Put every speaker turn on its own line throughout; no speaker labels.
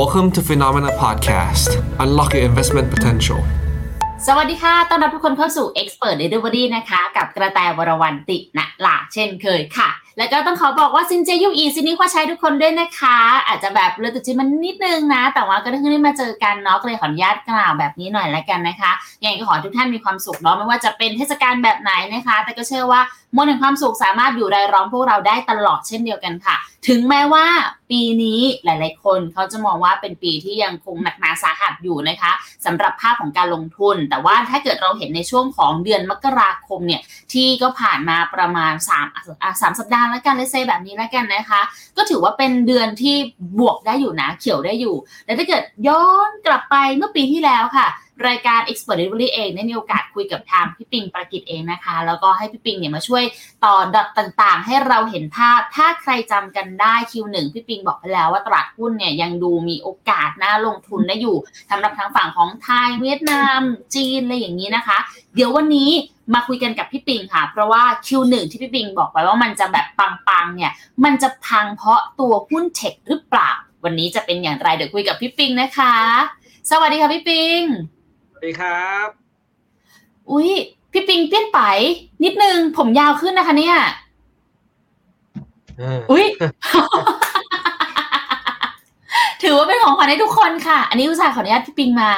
Welcome to Phenomena Podcast. Unlock your investment potential.
สวัสดีค่ะ ต้อนรับทุกคนเข้าสู่ Expert Delivery นะคะ กับกระแตวรวันตินะหลาเช่นเคยค่ะ แล้วก็ต้องขอบอกว่าซินเจยูอีซินนี้ขอใช้ทุกคนด้วยนะคะ อาจจะแบบเลือดตุจิมันนิดนึงนะ แต่ว่าก็ได้ขึ้นได้มาเจอกันเนาะก็เลยขออนุญาตกล่าวแบบนี้หน่อยแล้วกันนะคะยังไงก็ขอทุกท่านมีความสุขเนาะไม่ว่าจะเป็นเทศกาลแบบไหนนะคะ แต่ก็เชื่อว่ามวลแห่งความสุขสามารถอยู่รายล้อมพวกเราได้ตลอดเช่นเดียวกันค่ะ ถึงแม้ว่าปีนี้หลาย ๆ คนเขาจะมองว่าเป็นปีที่ยังคงหนักหนาสาหัสอยู่นะคะสำหรับภาพของการลงทุน แต่ว่าถ้าเกิดเราเห็นในช่วงของเดือนมกราคมเนี่ยที่ก็ผ่านมาประมาณ3สามสัปดาห์แล้วกันเลยเซแบบนี้แล้วกันนะคะ ก็ถือว่าเป็นเดือนที่บวกได้อยู่นะเขียวได้อยู่ แต่ถ้าเกิดย้อนกลับไปเมื่อปีที่แล้วค่ะ รายการ Expert Delivery เองได้มีโอกาสคุยกับทางพี่ปิงประกิตเองนะคะ แล้วก็ให้พี่ปิงเนี่ยมาช่วยต่อดอทต่างๆ ให้เราเห็นภาพ ถ้าใครจำกันได้ Q1 พี่ปิงบอกไปแล้วว่าตลาดหุ้นเนี่ยยังดูมีโอกาสน่าลงทุนได้อยู่สำหรับทางฝั่งของไทยเวียดนาม จีนอะไรอย่างนี้นะคะ เดี๋ยววันนี้มาคุยกันกับพี่ปิงค่ะ เพราะว่า Q1 ที่พี่ปิงบอกไปว่ามันจะแบบปังๆเนี่ย มันจะพังเพราะตัวหุ้นเทคหรือเปล่า วันนี้จะเป็นอย่างไรเดี๋ยวคุยกับพี่ปิงนะคะ สวัสดีค่ะพี่ปิง
ดีครับ
อุ้ยพี่ปิงเปลี่ยนไป นิดนึง ผมยาวขึ้นนะคะเนี่ย
เออ
อุ้ยถือว่าเป็นของขวัญให้ทุกคนค่ะ อันนี้อุตส่าห์ขออนุญาตพี่ปิงมา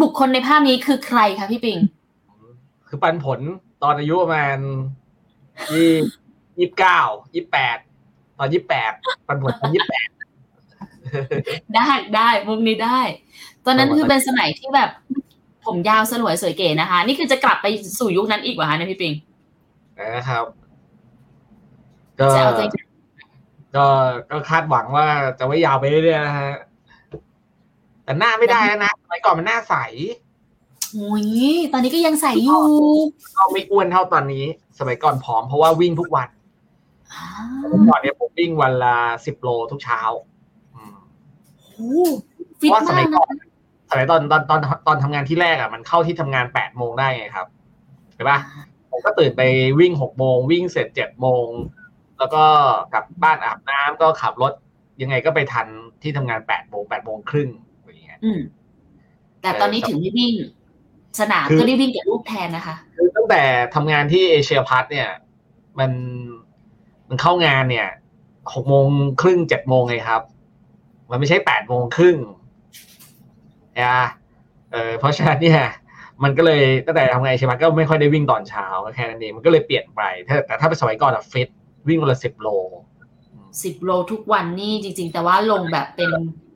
บุคคลในภาพนี้คือใครคะพี่ปิง
คือปันผลตอนอายุประมาณยี่ยี่เก้ายี่แปดตอนยี่แปดปันผลตอนยี่แปด
ได้ได้มุกนี้ได้ ตอนนั้นคือเป็นสมัยที่แบบ ผมยาวสลวยสวยเก๋นะคะ นี่คือจะกลับไปสู่ยุคนั้นอีกเหรอคะเนี่ยพี่ปิง
นะครับ ก็
จะเอาใจ
ก็ก็คาดหวังว่าจะไม่ยาวไปเรื่อยๆนะฮะแต่หน้าไม่ได้แล้วนะสมัยก่อนมันหน้าใส
โอ้ยตอนนี้ก็ยังใส่อยู่
ก็ไม่อ้วนเท่าตอนนี้ สมัยก่อนผอมเพราะว่าวิ่งทุกวัน
อ่า
เมื่อก่อนเนี่ยผมวิ่งวันละสิบโลทุกเช้าอืม
โอ้ฟิ
เพ
ต
ราะว่าส
มา
มัย
ก
ก่
นะ
อนส มัยตอนตอนตอนตอนทำงานที่แรกอะมันเข้าที่ทำงานแปดโมงได้ไงครับเห็นปะผมก็ตื่นไปวิ่งหกโมงวิ่งเสร็จเจ็ดโมงแล้วก็กลับบ้านอาบน้ำก็ขับรถยังไงก็ไปทันที่ทำงานแปดโมงแปดโมงครึ่งอย่างเงี้ย
อืมแต่ตอนนี้ถึงไม่วิ่ง สนาม
คือ
ก็ได้วิ่งกับลูกแทนนะคะ
คือตั้งแต่ทำงานที่เอเชียพัทเนี่ย มันมันเข้างานเนี่ยหกโมงครึ่งเจ็ดโมงเลยครับ มันไม่ใช่แปดโมงครึ่ง นะเออเพราะฉะนั้นเนี่ยมันก็เลยตั้งแต่ทำงานเอเชียพัทก็ไม่ค่อยได้วิ่งตอนเช้าก็แค่นั้นเองมันก็เลยเปลี่ยนไปถ้าแต่ถ้าเป็นสมัยก่อนอะฟิตวิ่งวันละสิบโล
สิบโลทุกวันนี่จริง ๆ แต่ว่าลงแบบเป็น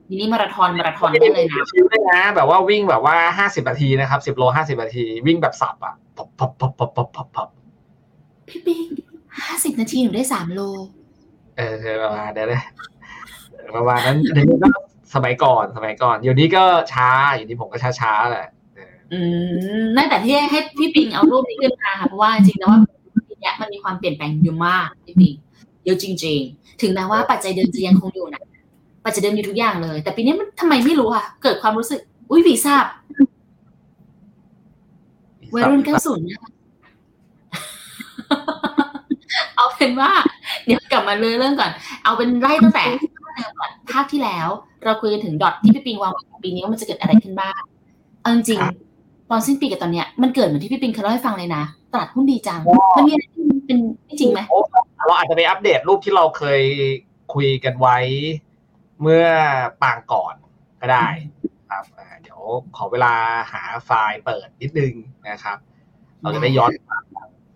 มินิมาราธอนมาราธอนได้เลยนะ
ชิวเลยนะ แบบว่าวิ่งแบบว่าห้าสิบนาทีนะครับสิบโลห้าสิบนาที วิ่งแบบสับอะปับปับปับปับปับปับปับ
พี่ปิงห้าสิบนาทีหนูได้สามโล
เออประมาณนั้นเลยประมาณนั้นเดี๋ยวนี้ก็ สมัยก่อนสมัยก่อนเดี๋ยวนี้ก็ช้าอยู่นี้ผมก็ช้าช้าๆแหละเออ
อืมนั่นแต่ที่ให้พี่ปิงเอารูปนี้ขึ้นมาค่ะเพราะว่าจริงๆแล้วว่าปีเนี้ยมันมีความเปลี่ยนแปลงเยอะมากพี่ปิงเยอะจริง ๆ ถึงแม้ว่าปัจจัยเดิมจะยังคงอยู่นะปัจจัยเดิมอยู่ทุกอย่างเลย แต่ปีนี้มันทำไมไม่รู้ค่ะ เกิดความรู้สึก อุ้ยผีทราบวัยรุ่นเก้าศูนย์นะคะเอาเป็นว่า เดี๋ยวกลับมาเลยเรื่องก่อน เอาเป็นไล่ตั้งแต่ภาคเดิมก่อนภาคที่แล้ว เราคุยกันถึงดอทที่พี่ปิงวางไว้ปีนี้ว่ามันจะเกิดอะไรขึ้นบ้างเอาจริงๆตอนสิ้นปีกับตอนเนี้ยมันเกิดเหมือนที่พี่ปิงเคยเล่าให้ฟังเลยนะตลาดหุ้นดีจังมันมีอะไรที่มันเป็นไม่จริงไหม
เราอาจจะไปอัปเดตรูปที่เราเคยคุยกันไว้ เมื่อปางก่อนก็ได้ครับอ่าเดี๋ยวขอเวลาหาไฟล์เปิดนิดนึงนะครับ เราจะได้ย้อนฟัง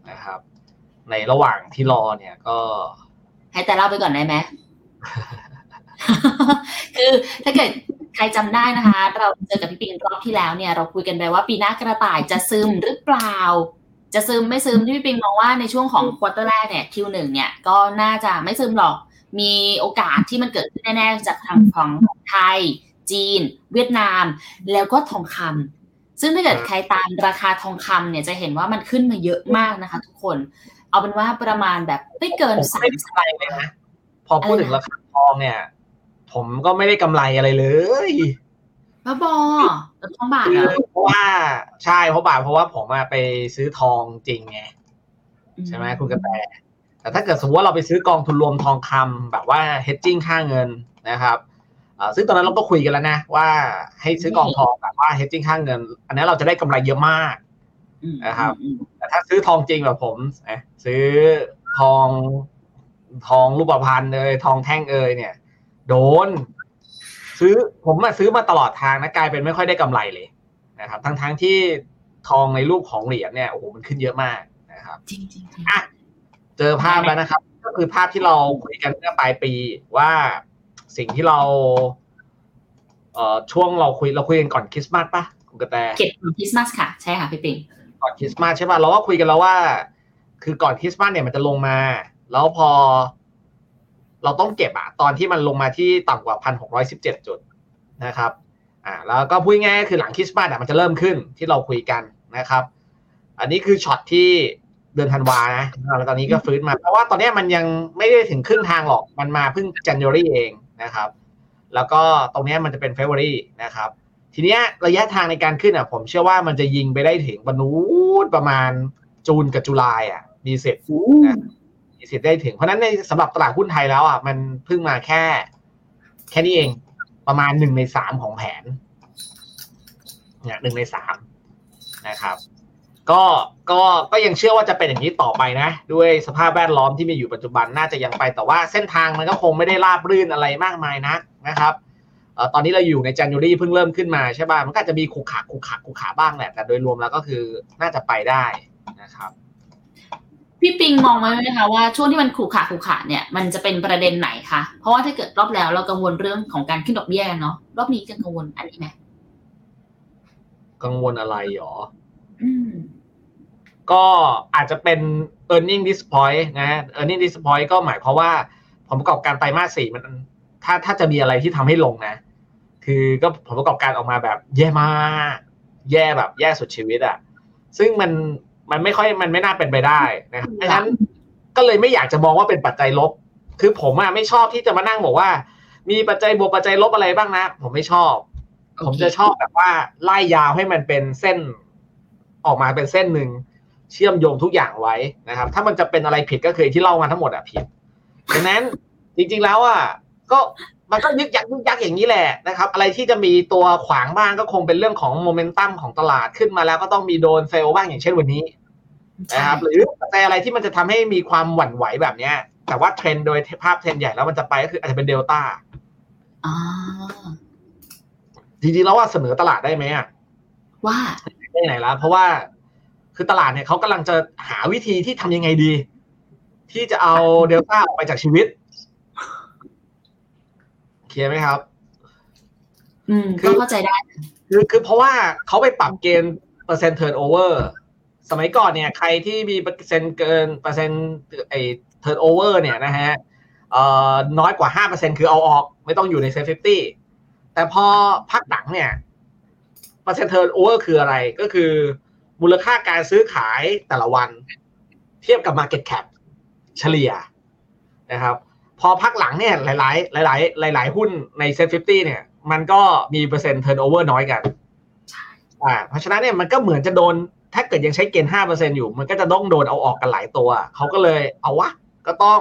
นะครับ ในระหว่างที่รอเนี่ยก็
ให้แต่เล่าไปก่อนได้ไหม คือถ้าเกิดใครจำได้นะคะ เราเจอกับพี่ปิงรอบที่แล้วเนี่ยเราคุยกันไปว่าปีหน้ากระต่ายจะซึมหรือเปล่า จะซึมไม่ซึมที่พี่ปิงมองว่าในช่วงของควอเตอร์แรกเนี่ย Q1 เนี่ยก็น่าจะไม่ซึมหรอก มีโอกาสที่มันเกิดขึ้นแน่ๆจากทางของไทย จีน เวียดนาม แล้วก็ทองคำซึ่งถ้าเกิดใครตามราคาทองคำเนี่ยจะเห็นว่ามันขึ้นมาเยอะมากนะคะ ทุกคน เอาเป็นว่าประมาณแบบไม่เกิน
ผม
สา
ไม่
ม
ได้กำไรเลยนะพอพูดถึงราคาทองเนี่ย ผมก็ไม่ได้กำไรอะไรเลย
บ้าบอแล้วทองบาท
คื
เหร
อ
อ
เพราะว่าใช่เพราะบาทเพราะว่าผมอะไปซื้อทองจริงไงใช่ไหมคุณกระแตแต่ถ้าเกิดสมมติว่าเราไปซื้อกองทุนรวมทองคำแบบว่า hedging ค่าเงินนะครับเอ่อซึ่งตอนนั้นเราก็คุยกันแล้วนะ ว่าให้ซื้อกองทองแบบว่า hedging ค่างเงิน อันนี้นเราจะได้กำไรเยอะมาก
อืม
นะครับ
อืม
แต่ถ้าซื้อทองจริงแบบผมนะซื้อทองทองรูปพรรณเอยทองแท่งเอยเนี่ย โดน ซื้อผมมาซื้อมาตลอดทางนะกลายเป็นไม่ค่อยได้กำไรเลยนะครับ ทั้งทั้งๆที่ทองในรูปของเหรียญเนี่ยโอ้โหมันขึ้นเยอะมากนะครับ
จริงจริงจริง
อะเจอภาพแล้วนะครับ ก็คือภาพที่เราคุยกันเมื่อปลายปีว่าสิ่งที่เราเอ่อช่วงเราคุยเราคุยกันก่อนคริสต์มาสปะคุณกระแต
เก็บของคริสต์มาสค่ะ ใช่ค่ะพี่ปิง
ก่อนคริสต์มาสใช่ป่ะเราก็คุยกันแล้วว่า คือก่อนคริสต์มาสเนี่ยมันจะลงมา แล้วพอ เราต้องเก็บอะตอนที่มันลงมาที่ต่ำกว่าพันหกร้อยสิบเจ็ดจุดนะครับอ่าแล้วก็พูดง่ายๆคือหลังคริสต์มาสอะมันจะเริ่มขึ้นที่เราคุยกันนะครับ อันนี้คือช็อตที่เดือนธันวานะแล้วตอนนี้ก็ฟื้นมา เพราะว่าตอนนี้มันยังไม่ได้ถึงครึ่งทางหรอกมันมาเพิ่ง January เองนะครับ แล้วก็ตรงนี้มันจะเป็น February นะครับ ทีเนี้ยระยะทางในการขึ้นอะ ผมเชื่อว่ามันจะยิงไปได้ถึงบรรนุประมาณจูนกับจุลายอะมีเสิทธิ์นะ สิทธิ์ได้ถึง เพราะนั้นในสำหรับตลาดหุ้นไทยแล้วอะมันเพิ่งมาแค่ แค่นี้เอง ประมาณหนึ่งในสามของแผนเนี่ยหนึ่งในสามนะครับ ก็ก็ก็ยังเชื่อว่าจะเป็นอย่างนี้ต่อไปนะ ด้วยสภาพแวดล้อมที่มีอยู่ปัจจุบันน่าจะยังไปแต่ว่าเส้นทางมันก็คงไม่ได้ราบรื่นอะไรมากมายนักนะครับออตอนนี้เราอยู่ใน January เพิ่งเริ่มขึ้นมาใช่ป่ะมันก็จจะมีขุกขาขุกขาขุกขาบ้างแหละแต่โดยรวมแล้วก็คือน่าจะไปได้นะครับ
พี่ปิงมองไว้ไหมคะว่าช่วงที่มันขู่ขาขู่ขาเนี่ยมันจะเป็นประเด็นไหนคะเพราะว่าถ้าเกิดรอบแล้วเรากังวลเรื่องของการขึ้นดอกเบี้ยกันเนาะรอบนี้จะกังวลอันนี้ไหม
กังวลอะไรหรอ
อืม
ก็อาจจะเป็น e a r n i n g disappoint นะ e a r n i n g disappoint ก็หมายความว่าผลประกอบการไตรมาสสี่มัน ถ้าถ้าจะมีอะไรที่ทำให้ลงนะ คือก็ผลประกอบการออกมาแบบแย่มาก แย่แบบแย่สุดชีวิตอะ่ะ ซึ่งมัน มันไม่ค่อยมันไม่น่าเป็นไปได้นะครับเพราะฉะนั้นก็เลยไม่อยากจะมองว่าเป็นปัจจัยลบ คือผมอะไม่ชอบที่จะมานั่งบอกว่า มีปัจจัยบวกปัจจัยลบอะไรบ้างนะ ผมไม่ชอบ
โอเค
ผมจะชอบแบบว่าไล่ยาวให้มันเป็นเส้นออกมาเป็นเส้นหนึ่งเชื่อมโยงทุกอย่างไว้นะครับ ถ้ามันจะเป็นอะไรผิดก็คือที่เล่ามาทั้งหมดอะผิดดังนั้นจริงๆแล้วอะก็ มันก็ยึกยักยึกยักอย่างนี้แหละนะครับ อะไรที่จะมีตัวขวางบ้างก็คงเป็นเรื่องของโมเมนตัมของตลาดขึ้นมาแล้วก็ต้องมีโดนเซลล์บ้างอย่างเช่นวันนี้นะครับหรือปัจจัยอะไรที่มันจะทำให้มีความหวั่นไหวแบบเนี้ย แต่ว่าเทรนด์โดยภาพเทรนด์ใหญ่แล้วมันจะไปก็คืออาจจะเป็นเดลต้า
อ่า
จริงๆแล้วว่าเสนอตลาดได้ไหมอะ
ว่า
ได้ไหนแล้วเพราะว่าคือตลาดเนี่ยเขากำลังจะหาวิธีที่ทำยังไงดี ที่จะเอาเดลต้าออกไปจากชีวิต clear ไหมครับ
อืม
คือ
ก็
อ
เข้าใจได้
คือคือเพราะว่าเขาไปปรับเกณฑ์เปอร์เซ็นต์ turnover สมัยก่อนเนี่ย ใครที่มีเปอร์เซ็นต์เกินเปอร์เซ็นต์ไอ้ turnover เนี่ยนะฮะเอ่อน้อยกว่าห้าเปอร์เซ็นต์คือเอาออก ไม่ต้องอยู่ใน SET50แต่พอพักหลังเนี่ยเปอร์เซ็นต์ turnover คืออะไรก็คือ มูลค่าการซื้อขายแต่ละวัน เทียบกับ Market Cap เฉลี่ยนะครับ พอพักหลังเนี่ยหลาย ๆ หลาย ๆ หลาย ๆ หุ้นใน SET50 เนี่ย มันก็มีเปอร์เซ็นต์ turnover น้อยกันอ่าเพราะฉะนั้นเนี่ยมันก็เหมือนจะโดน ถ้าเกิดยังใช้เกณฑ์ห้าเปอร์เซ็นต์อยู่ มันก็จะต้องโดนเอาออกกันหลายตัว เขาก็เลยเอาวะ ก็ต้อง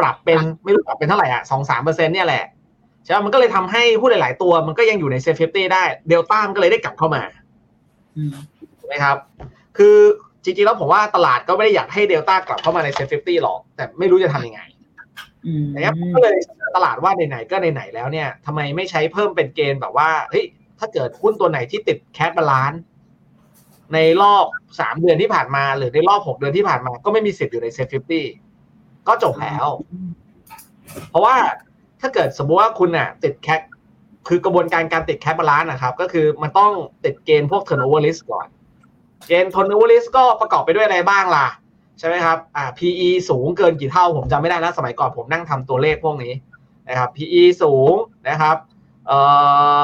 ปรับเป็นไม่รู้ปรับเป็นเท่าไหร่อะสองสามเปอร์เซ็นต์เนี่ยแหละใช่ไหมมันก็เลยทำให้หุ้นหลาย ๆ ตัวมันก็ยังอยู่ใน SET50 ได้เดลต้ามันก็เลยได้กลับเข้ามา
อืม
ถูกไหมครับ คือจริง ๆ แล้วผมว่าตลาดก็ไม่ได้อยากให้เดลต้ากลับเข้ามาใน SET50 หรอกแต่ไม่รู้จะทำยังไง
อืม
นะครับก็เลยเสนอตลาดว่าไหนๆก็ไหนๆแล้วเนี่ยทำไมไม่ใช้เพิ่มเป็นเกณฑ์แบบว่าเฮ้ยถ้าเกิดหุ้นตัวไหนที่ติด cash balance ในรอบสามเดือนที่ผ่านมา หรือในรอบหกเดือนที่ผ่านมา ก็ไม่มีสิทธิ์อยู่ใน SET50ก็จบแล้ว เพราะว่าถ้าเกิดสมมติว่าคุณน่ะ ติด cash คือกระบวนการการติด cash balance นะครับ ก็คือมันต้องติดเกณฑ์พวก turnover list ก่อน เกณฑ์ turnover list ก็ประกอบไปด้วยอะไรบ้างล่ะ ใช่ไหมครับอ่า PE สูงเกินกี่เท่าผมจำไม่ได้นะสมัยก่อนผมนั่งทำตัวเลขพวกนี้นะครับ PE สูงนะครับเอ่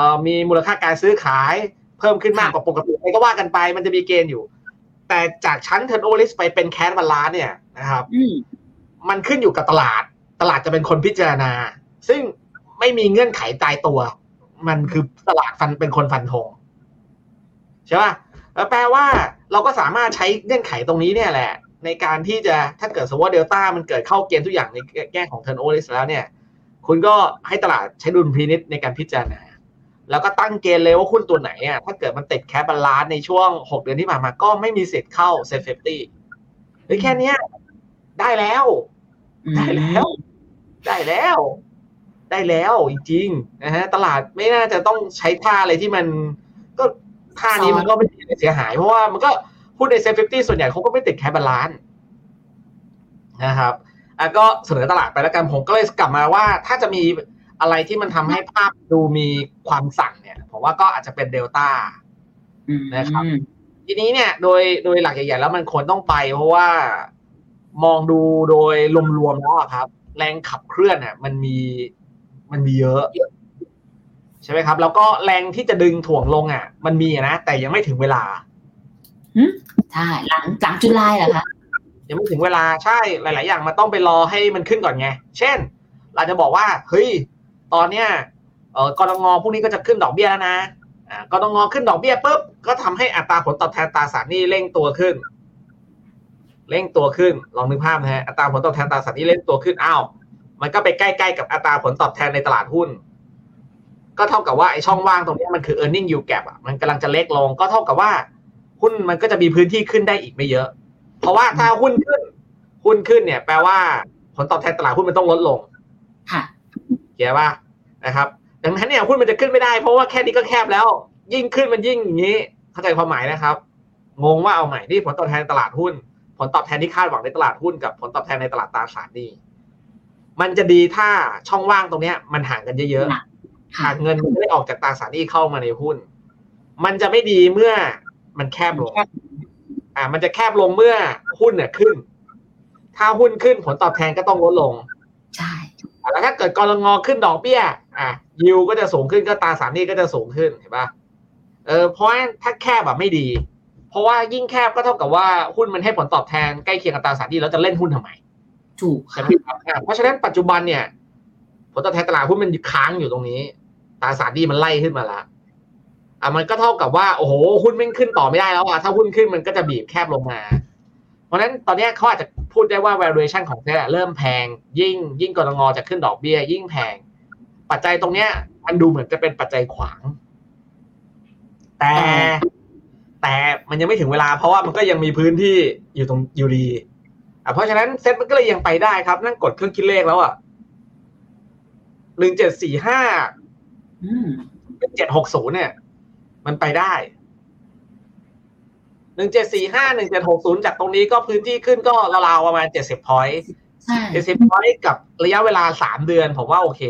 อมีมูลค่าการซื้อขายเพิ่มขึ้นมากกว่าปกติอะไรก็ว่ากันไปมันจะมีเกณฑ์อยู่ แต่จากชั้น turnover list ไปเป็นแค s บาลานเนี่ยนะครับ
อืม
มันขึ้นอยู่กับตลาด ตลาดจะเป็นคนพิจารณา ซึ่งไม่มีเงื่อนไขตายตัว มันคือตลาดฟันเป็นคนฟันธงใช่ป่ะแล้วแปลว่าเราก็สามารถใช้เงื่อนไขตรงนี้เนี่ยแหละ ในการที่จะถ้าเกิดสมมติว่าเดลต้ามันเกิดเข้าเกณฑ์ทุกอย่างในแง่ของ turnover list แล้วเนี่ย คุณก็ให้ตลาดใช้ดุลพินิจในการพิจารณา แล้วก็ตั้งเกณฑ์เลยว่าหุ้นตัวไหนอะถ้าเกิดมันติด cash balance ในช่วงหกเดือนที่ผ่านมาก็ไม่มีสิทธิ์เข้า SET50 หรือแค่เนี้ยได้แล้ว ได้แล้ว ได้แล้ว ได้แล้วจริงๆนะฮะตลาดไม่น่าจะต้องใช้ท่าอะไรที่มันก็ท่านี้มันก็ไม่เสียหาย เพราะว่ามันก็ หุ้นใน SET50ส่วนใหญ่เขาก็ไม่ติด cash balance นะครับอะก็เสนอตลาดไปแล้วกันผมก็เลยกลับมาว่า ถ้าจะมีอะไรที่มันทำให้ภาพดูมีความสั่นเนี่ยผมว่าก็อาจจะเป็นเดลต้านะครับ ทีนี้เนี่ยโดยโดยหลักใหญ่ๆแล้วมันควรต้องไป เพราะว่ามองดูโดยรวมๆแล้วอะครับ แรงขับเคลื่อนอะมันมีมันมีเยอะใช่ไหมครับ แล้วก็แรงที่จะดึงถ่วงลงอะ มันมีอะนะแต่ยังไม่ถึงเวลา
ใช่หลังหลังจุลายเหรอคะ
ยังไม่ถึงเวลาใช่หลาย ๆ อย่างมันต้องไปรอให้มันขึ้นก่อนไง เช่น เราจะบอกว่าเฮ้ยตอนเนี้ยเออกรงพรุ่งนี้ก็จะขึ้นดอกเบี้ยแล้วนะอ่ากรงขึ้นดอกเบี้ยปุ๊บก็ทำให้อัตราผลตอบแทนตราสารหนี้เร่งตัวขึ้น เร่งตัวขึ้นลองนึกภาพนะฮะอัตราผลตอบแทนตราสารหนี้เร่งตัวขึ้นอ้าวมันก็ไปใกล้ ๆ กับอัตราผลตอบแทนในตลาดหุ้น ก็เท่ากับว่าไอ้ช่องว่างตรงนี้มันคือ e a r n i n g yield gap อะมันกำลังจะเล็กลงก็เท่ากับว่า หุ้นมันก็จะมีพื้นที่ขึ้นได้อีกไม่เยอะ เพราะว่าถ้าหุ้นขึ้น หุ้นขึ้นเนี่ย แปลว่าผลตอบแทนตลาดหุ้นมันต้องลดลง
ค่ะ
เขียนว่านะครับ ดังนั้นเนี่ยหุ้นมันจะขึ้นไม่ได้ เพราะว่าแค่นี้ก็แคบแล้ว ยิ่งขึ้นมันยิ่งอย่างนี้ เข้าใจความหมายนะครับ งงว่าเอาใหม่นี่ผลตอบแทนตลาดหุ้น ผลตอบแทนที่คาดหวังในตลาดหุ้นกับผลตอบแทนในตลาดตราสารหนี้มันจะดีถ้าช่องว่างตรงเนี้ย มันห่างกันเยอะๆ
ค่ะ
หากเงินมันไม่ได้ออกจากตราสารหนี้เข้ามาในหุ้น มันจะไม่ดีเมื่อ มันแคบลง อ่า มันจะแคบลงเมื่อหุ้นเนี่ยขึ้น ถ้าหุ้นขึ้นผลตอบแทนก็ต้องลดลง
ใช่
แล้วถ้าเกิดกรงงขึ้นดอกเบี้ย อะยิวก็จะสูงขึ้นก็ตราสารหนี้ก็จะสูงขึ้นเห็นปะเออเพราะว่าถ้าแคบแบบไม่ดี เพราะว่ายิ่งแคบก็เท่ากับว่าหุ้นมันให้ผลตอบแทนใกล้เคียงกับตราสารหนี้แล้วจะเล่นหุ้นทำไม
ถูก
ใช่
ค่ะ
ไหมครับอะเพราะฉะนั้นปัจจุบันเนี่ย ผลตอบแทนตลาดหุ้นมันค้างอยู่ตรงนี้ตราสารหนี้มันไล่ขึ้นมาละ อะมันก็เท่ากับว่าโอ้โหหุ้นไม่ขึ้นต่อไม่ได้แล้วอะถ้าหุ้นขึ้นมันก็จะบีบแคบลงมา เพราะฉะนั้นตอนเนี้ยเขาอาจจะพูดได้ว่า valuation ของเซเริ่มแพง ยิ่งยิ่งกรงจะขึ้นดอกเบี้ย ยิ่งแพง ปัจจัยตรงเนี้ย มันดูเหมือนจะเป็นปัจจัยขวาง แต่แต่มันยังไม่ถึงเวลาเพราะว่ามันก็ยังมีพื้นที่อยู่ตรงอยู่ดีอะเพราะฉะนั้นเซ็ตมันก็เลยยังไปได้ครับ นั่งกดเครื่องคิดเลขแล้วอะหนึ่งเจ็ดสี่ห้า
อืม
เจ็ดหกศูนย์เนี่ย มันไปได้หนึ่งเจ็ดสี่ห้าหนึ่งเจ็ดหกศูนย์จากตรงนี้ก็พื้นที่ขึ้นก็ราวๆประมาณเจ็ดสิบพอยต์
ใช่
เจ็ดสิบพอยต์กับระยะเวลาสามเดือนผมว่าโอเค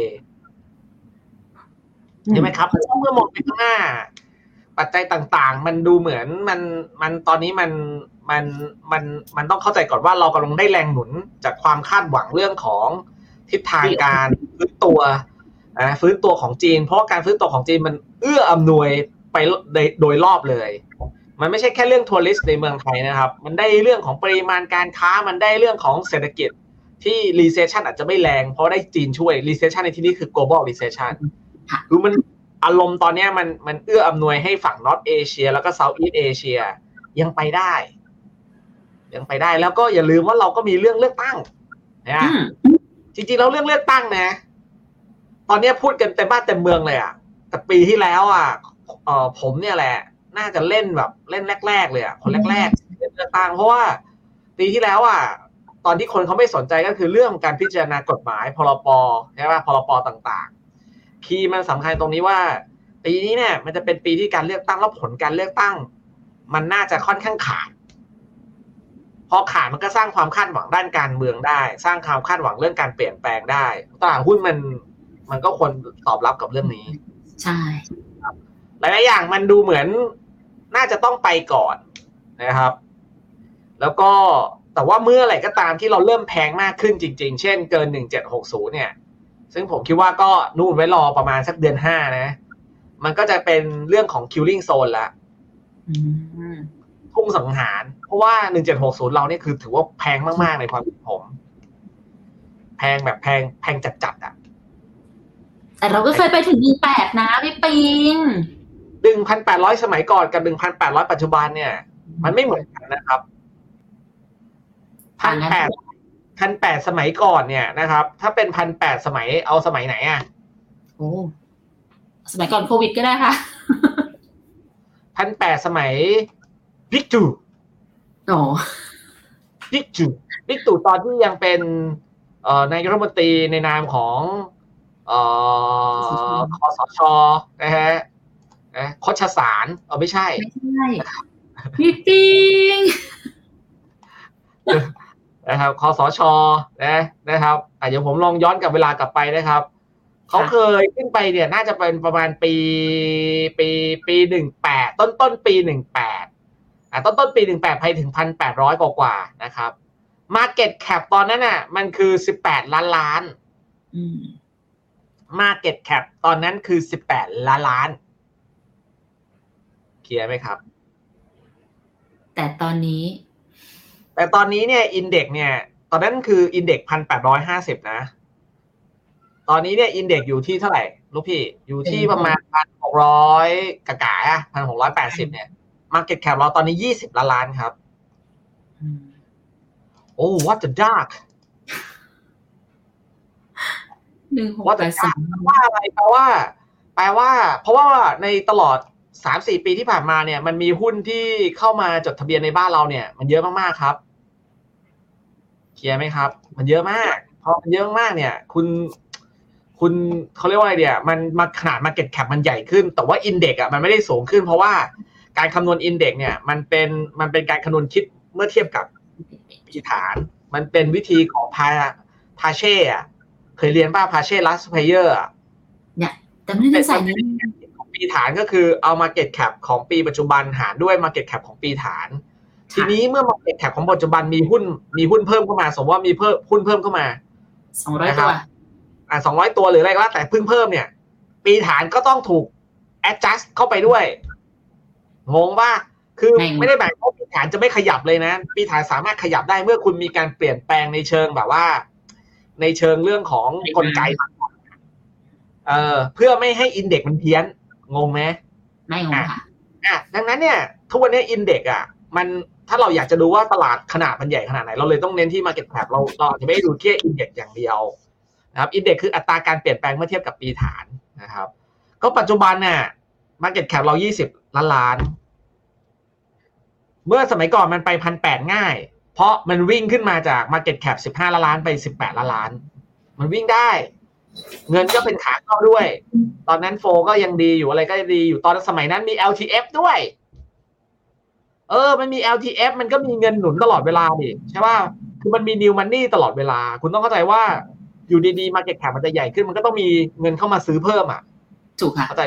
ใช่ไหมครับเพราะว่าเมื่อมองไปข้างหน้า ปัจจัยต่างๆ มันดูเหมือนมันมันตอนนี้มันมันมันมันต้องเข้าใจก่อนว่าเรากำลังได้แรงหนุนจากความคาดหวังเรื่องของทิศทางการฟื้นตัวอ่าฟื้นตัวของจีน เพราะว่าการฟื้นตัวของจีนมันเอื้ออำนวย ไปโดยโดยรอบเลย มันไม่ใช่แค่เรื่องทัวริสต์ในเมืองไทยนะครับ มันได้เรื่องของปริมาณการค้ามันได้เรื่องของเศรษฐกิจที่ recession อาจจะไม่แรงเพราะได้จีนช่วย recession ในที่นี้คือ global recession
ค่ะ
คือมันอารมณ์ตอนเนี้ยมันมันเอื้ออำนวยให้ฝั่ง North Asia แล้วก็ Southeast Asia ยังไปได้ ยังไปได้แล้วก็อย่าลืมว่าเราก็มีเรื่องเลือกตั้งนะ
อืม
จริงๆแล้วเรื่องเลือกตั้งนะ ตอนเนี้ยพูดกันเต็มบ้านเต็มเมืองเลยอะแต่ปีที่แล้วอะ เออผมเนี่ยแหละ น่าจะเล่นแบบเล่นแรก ๆ เลยอะคนแรกๆเล่นเลือกตั้งเพราะว่าปีที่แล้วอะตอนที่คนเขาไม่สนใจก็คือเรื่องการพิจารณากฎหมายพรปใช่ป่ะพรปต่างๆ คีย์มันสำคัญตรงนี้ว่า ปีนี้เนี่ย มันจะเป็นปีที่การเลือกตั้งแล้วผลการเลือกตั้ง มันน่าจะค่อนข้างขาดพอขาดมันก็สร้างความคาดหวังด้านการเมืองได้ สร้างความคาดหวังเรื่องการเปลี่ยนแปลงได้ตลาดหุ้นมัน มันก็ควรตอบรับกับเรื่องนี้
ใช่
หลายๆอย่างมันดูเหมือนน่าจะต้องไปก่อนนะครับ แล้วก็แต่ว่าเมื่อไหร่ก็ตามที่เราเริ่มแพงมากขึ้นจริง ๆ เช่นเกิน 1760 เนี่ย ซึ่งผมคิดว่าก็นู่นไว้รอประมาณสักเดือนห้านะ มันก็จะเป็นเรื่องของ killing zone ละทุ่งสังหาร เพราะว่า 1760 เราเนี่ยคือถือว่าแพงมาก ๆ ในความคิดผม แพงแบบแพงแพงจัดๆอะ
แต่เราก็เคยไปถึงหนึ่งแปดนะพี่ปิง
ดึงพันแปดร้อยสมัยก่อนกับดึงพันแปดร้อยปัจจุบันเนี่ย มันไม่เหมือนกันนะครับพั
ต่านงกัน
แปดพันแปดสมัยก่อนเนี่ยนะครับ ถ้าเป็นพันแปดสมัยเอาสมัยไหนอะ
โอ้สมัยก่อนโควิดก็ได้ค่ะ
พันแปดสมัยบิ๊กจู
โอ้
บิ๊กจูบิ๊กตู่ตอนที่ยังเป็นเอ่อนายกรัฐมนตรีในนามของเอ่อคอสชนะฮะ นะโคชสารเออไม่ใช่
ไม่ใช่พี่ปิง
นะครับคอสชนะนะครับอะเดี๋ยวผมลองย้อนกลับเวลากลับไปนะครับเขาเคยขึ้นไปเนี่ยน่าจะเป็นประมาณปีปีปีหนึ่งแปดต้นต้นปีหนึ่งแปดอะต้นต้นปีหนึ่งแปดไปถึงพันแปดร้อยกว่าๆนะครับ Market Cap ตอนนั้นน่ะ มันคือสิบแปดล้านล้าน
อืม
Market Cap ตอนนั้นคือสิบแปดล้านล้าน เคลียร์ไหมครับ
แต่ตอนนี้
แต่ตอนนี้เนี่ยอินเด็กเนี่ย ตอนนั้นคืออินเด็กพันแปดร้อยห้าสิบนะ ตอนนี้เนี่ยอินเด็กอยู่ที่เท่าไหร่ลูกพี่ อยู่ที่ประมาณพันหกร้อยกะกะอะพันหกร้อยแปดสิบเนี่ย Market Cap เราตอนนี้ยี่สิบล้านล้านครับ
อืม
โอ้ what the dark
หนึ่งหก
ว่า
แป
แต่
ดสาม
ว่าอะไรแปลว่า แปลว่า เพราะว่าในตลอด สามสี่ปีที่ผ่านมาเนี่ย มันมีหุ้นที่เข้ามาจดทะเบียนในบ้านเราเนี่ย มันเยอะมากๆครับเคลียร์ไหมครับ มันเยอะมากพอมันเยอะมากเนี่ย คุณคุณเขาเรียกว่าอะไรเดียมันมาขนาดมาเก็ตแคปมันใหญ่ขึ้น แต่ว่าอินเด็กอะมันไม่ได้สูงขึ้น เพราะว่าการคำนวณ index เนี่ยมันเป็นมันเป็นการคำนวณคิดเมื่อเทียบกับปีฐาน มันเป็นวิธีของพาพาเช่เคยเรียนป่ะ Paasche Laspeyres เนี่
ยแต่ไม่ได้ใส่นี้
ปีฐานก็คือเอา Market Cap ของปีปัจจุบันหารด้วย Market Cap ของปีฐาน ทีนี้เมื่อ Market Cap ของปัจจุบันมีหุ้นมีหุ้นเพิ่มเข้ามา สมมติว่ามีเพิ่มหุ้นเพิ่มเข้ามา
สองร้อยตัว
นะครับอ่าสองร้อยตัวหรืออะไรก็แล้วแต่เพิ่งเพิ่มเนี่ย ปีฐานก็ต้องถูก adjust เข้าไปด้วยงงป่ะคือ
ไม่งง
ไม่ได้หมายความว่าปีฐานจะไม่ขยับเลยนะ ปีฐานสามารถขยับได้เมื่อคุณมีการเปลี่ยนแปลงในเชิงแบบว่า ในเชิงเรื่องของกลไกเอ่อเพื่อไม่ให้อินเด็กมันเพี้ยน งงไหม
ไม่งงค่ะ
อะดังนั้นเนี่ยทุกวันนี้อินเด็กอะ มันถ้าเราอยากจะดูว่าตลาดขนาดมันใหญ่ขนาดไหน เราเลยต้องเน้นที่ Market Cap เราเราอาจจะไม่ได้ดูแค่อินเด็กอย่างเดียวนะครับอินเด็กคืออัตราการเปลี่ยนแปลงเมื่อเทียบกับปีฐานนะครับ ก็ปัจจุบันเนี่ย Market Cap เรา 20 ล้านล้าน เมื่อสมัยก่อนมันไปพันแปดง่าย เพราะมันวิ่งขึ้นมาจาก Market Cap 15 ล้านล้านไป 18 ล้านล้าน มันวิ่งได้ เงินก็เป็นขาเข้าด้วย ตอนนั้นโฟก็ยังดีอยู่อะไรก็ดีอยู่ตอนสมัยนั้นมี LTF ด้วย เออ มันมี LTF มันก็มีเงินหนุนตลอดเวลาดิใช่ป่ะคือมันมี new money ตลอดเวลา คุณต้องเข้าใจว่าอยู่ดีๆ market cap มันจะใหญ่ขึ้น มันก็ต้องมีเงินเข้ามาซื้อเพิ่มอะ
ถูกค่ะ
เข้าใจ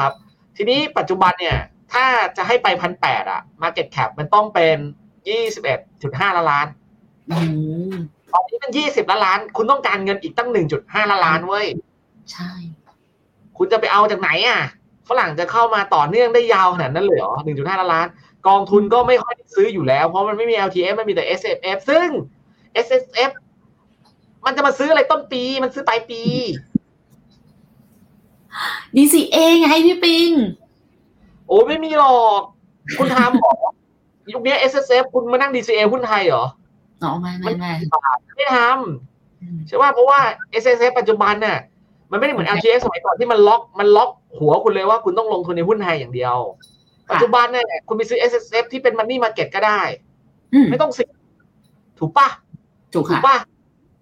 ครับ ทีนี้ปัจจุบันเนี่ย ถ้าจะให้ไปพันแปดอะ market cap มันต้องเป็นยี่สิบเอ็ดจุดห้าล้านล้าน
อืม
ตอนนี้มันยี่สิบล้านล้าน คุณต้องการเงินอีกตั้งหนึ่งจุดห้าล้านล้านเว้ย
ใช่
คุณจะไปเอาจากไหนอะ ฝรั่งจะเข้ามาต่อเนื่องได้ยาวขนาดนั้นเลยเหรอหนึ่งจุดห้าล้านล้าน กองทุนก็ไม่ค่อยได้ซื้ออยู่แล้ว เพราะมันไม่มี LTF มันมีแต่ SSF ซึ่ง S S F มันจะมาซื้ออะไรต้นปี มันซื้อปลายปี
DCA ไงพี่ปิง
โอ้ไม่มีหรอก คุณทำหรอยุคนี้ S S F คุณมานั่ง D C A หุ้นไทยเหรอ
อืม อ๋อไม่ไม่ไม่
ไม่ทำใช่ว่าเพราะว่า S S F ปัจจุบันน่ะมันไม่ได้เหมือน L T F สมัยก่อนที่มันล็อกมันล็อกหัวคุณเลยว่าคุณต้องลงทุนในหุ้นไทยอย่างเดียว ปัจจุบันเนี่ยคุณไปซื้อ S S F ที่เป็น Money Market ก็ได้
อืม
ไม่ต้องเสิถูกปะ
ถูก
ถูก
ค่ะ
ปะ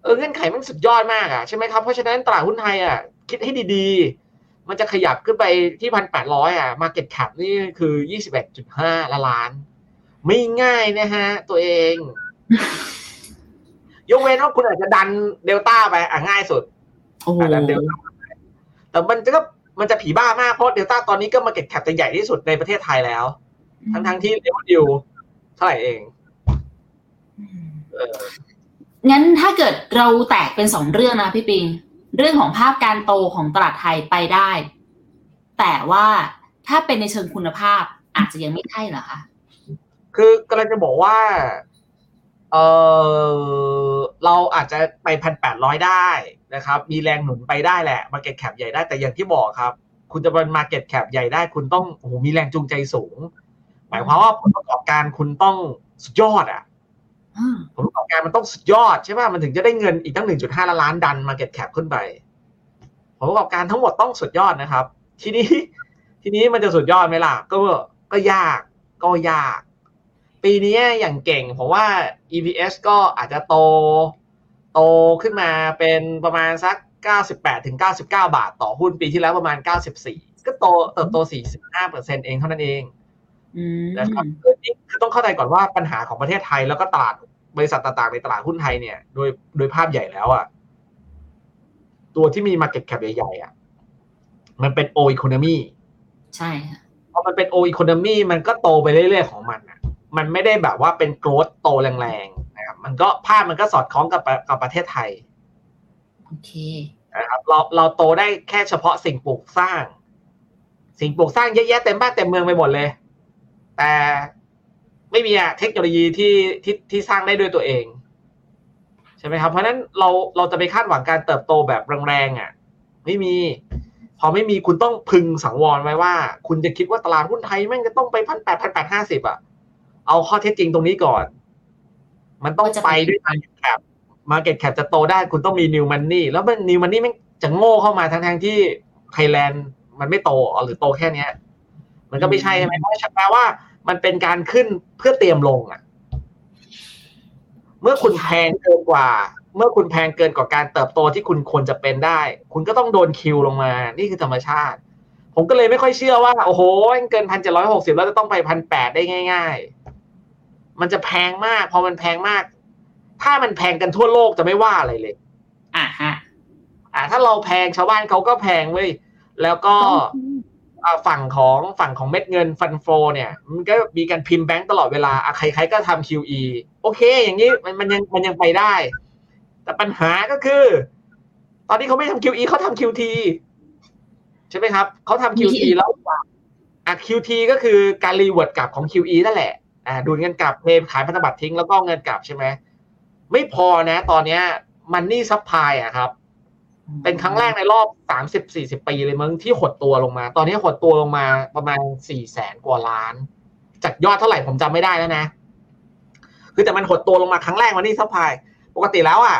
เออเงื่อนไขมันสุดยอดมากอะใช่ไหมครับเพราะฉะนั้นตลาดหุ้นไทยอะคิดให้ดีๆ มันจะขยับขึ้นไปที่พันแปดร้อยอะ Market Cap นี่คือยี่สิบเอ็ดจุดห้าล้าน ไม่ง่ายนะฮะ ตัวเอง ยกเว้นว่าคุณอาจจะดันเดลต้าไปอะง่ายสุด
โอ้โห
อะดันเดลต้าไปแต่มันจะก็มันจะผีบ้ามากเพราะเดลต้าตอนนี้ก็ Market Cap จะใหญ่ที่สุดในประเทศไทยแล้ว ทั้งๆที่เดวดิวเท่าไหร่เอง
อืม
เออ
งั้นถ้าเกิดเราแตกเป็นสองเรื่องนะพี่ปิง เรื่องของภาพการโตของตลาดไทยไปได้ แต่ว่าถ้าเป็นในเชิงคุณภาพอาจจะยังไม่ใช่เหรอคะ
คือกำลังจะบอกว่า เออเราอาจจะไปพันแปดร้อยได้นะครับ มีแรงหนุนไปได้แหละ Market Cap ใหญ่ได้แต่อย่างที่บอกครับ คุณจะเป็น Market Cap ใหญ่ได้ คุณต้องโอ้โหมีแรงจูงใจสูง หมายความว่าผลประกอบการคุณต้องสุดยอดอะ
อ่า
ผลประกอบการมันต้องสุดยอดใช่ป่ะมันถึงจะได้เงินอีกตั้ง1.5ล้านล้านดัน Market Cap ขึ้นไปผลประกอบการทั้งหมดต้องสุดยอดนะครับ ทีนี้ทีนี้มันจะสุดยอดไหมล่ะ ก็ก็ยากก็ยาก ปีนี้อย่างเก่งผมว่า EPS ก็อาจจะโต โตขึ้นมาเป็นประมาณสัก 98ถึง99 บาทต่อหุ้นปีที่แล้วประมาณ 94 ก็โตเติบโต 45เองเท่านั้นเอง
อืม
นะครับคือนี่คือต้องเข้าใจก่อนว่าปัญหาของประเทศไทยแล้วก็ตลาดบริษัทต่างๆในตลาดหุ้นไทยเนี่ยโดยโดยภาพใหญ่แล้วอะ ตัวที่มี Market Cap ใหญ่ๆอะ มันเป็น O economy
ใช่ค่ะ
พอมันเป็น O economy มันก็โตไปเรื่อยๆของมันอะ มันไม่ได้แบบว่าเป็น growth โตแรงๆนะครับ มันก็ภาพมันก็สอดคล้องกับกับประเทศไทย
โอเค
นะครับเราเราโตได้แค่เฉพาะสิ่งปลูกสร้าง สิ่งปลูกสร้างเยอะแยะเต็มบ้านเต็มเมืองไปหมดเลย แต่ไม่มีอะเทคโนโลยีที่ที่ที่สร้างได้ด้วยตัวเองใช่ไหมครับเพราะฉะนั้นเราเราจะไปคาดหวังการเติบโตแบบแรงๆอะ ไม่มี พอไม่มีคุณต้องพึงสังวรไว้ว่า คุณจะคิดว่าตลาดหุ้นไทยแม่งจะต้องไปพันแปดพันแปดห้าสิบอะ เอาข้อเท็จจริงตรงนี้ก่อน มันต้องไปด้วย market cap market cap จะโตได้คุณต้องมี new money แล้วมัน new money แม่งจะโง่เข้ามาทั้งทงที่ไทยแลนด์มันไม่โตหรือโตแค่เนี้ย มันก็ไม่ใช่ใช่ไหมเพราะแปลว่า มันเป็นการขึ้นเพื่อเตรียมลงอะ เมื่อคุณแพงเกินกว่า เมื่อคุณแพงเกินกว่าการเติบโตที่คุณควรจะเป็นได้ คุณก็ต้องโดนคิวลงมา นี่คือธรรมชาติ ผมก็เลยไม่ค่อยเชื่อว่า โอ้โหเกินพันเจ็ดร้อยหกสิบแล้วจะต้องไปพันแปดได้ง่าย ๆ มันจะแพงมาก พอมันแพงมาก ถ้ามันแพงกันทั่วโลกจะไม่ว่าอะไรเลย
อะฮะ
อ่า ถ้าเราแพงชาวบ้านเขาก็แพงเว้ย แล้วก็อ่าฝั่งของฝั่งของเม็ดเงินฟันโฟเนี่ย มันก็มีการพิมพ์แบงก์ตลอดเวลาอะใครๆก็ทำ QE โอเค อย่างนี้มันมันยังมันยังไปได้ แต่ปัญหาก็คือ ตอนนี้เขาไม่ทำ QE เขาทำ QT ใช่ไหมครับ เขาทำ QT แล้วอะ QT ก็คือการรีเวิร์ดกลับของ QE นั่นแหละ อ่าดูดเงินกลับเพมขายพันธบัตรทิ้งแล้วก็เงินกลับใช่ไหมไม่พอนะ ตอนเนี้ย money supply อะครับ เป็นครั้งแรกในรอบสามสิบสี่สิบปีเลยมั้งที่หดตัวลงมา ตอนนี้หดตัวลงมาประมาณสี่แสนกว่าล้าน จากยอดเท่าไหร่ผมจำไม่ได้แล้วนะ คือแต่มันหดตัวลงมาครั้งแรก money supply ปกติแล้วอะ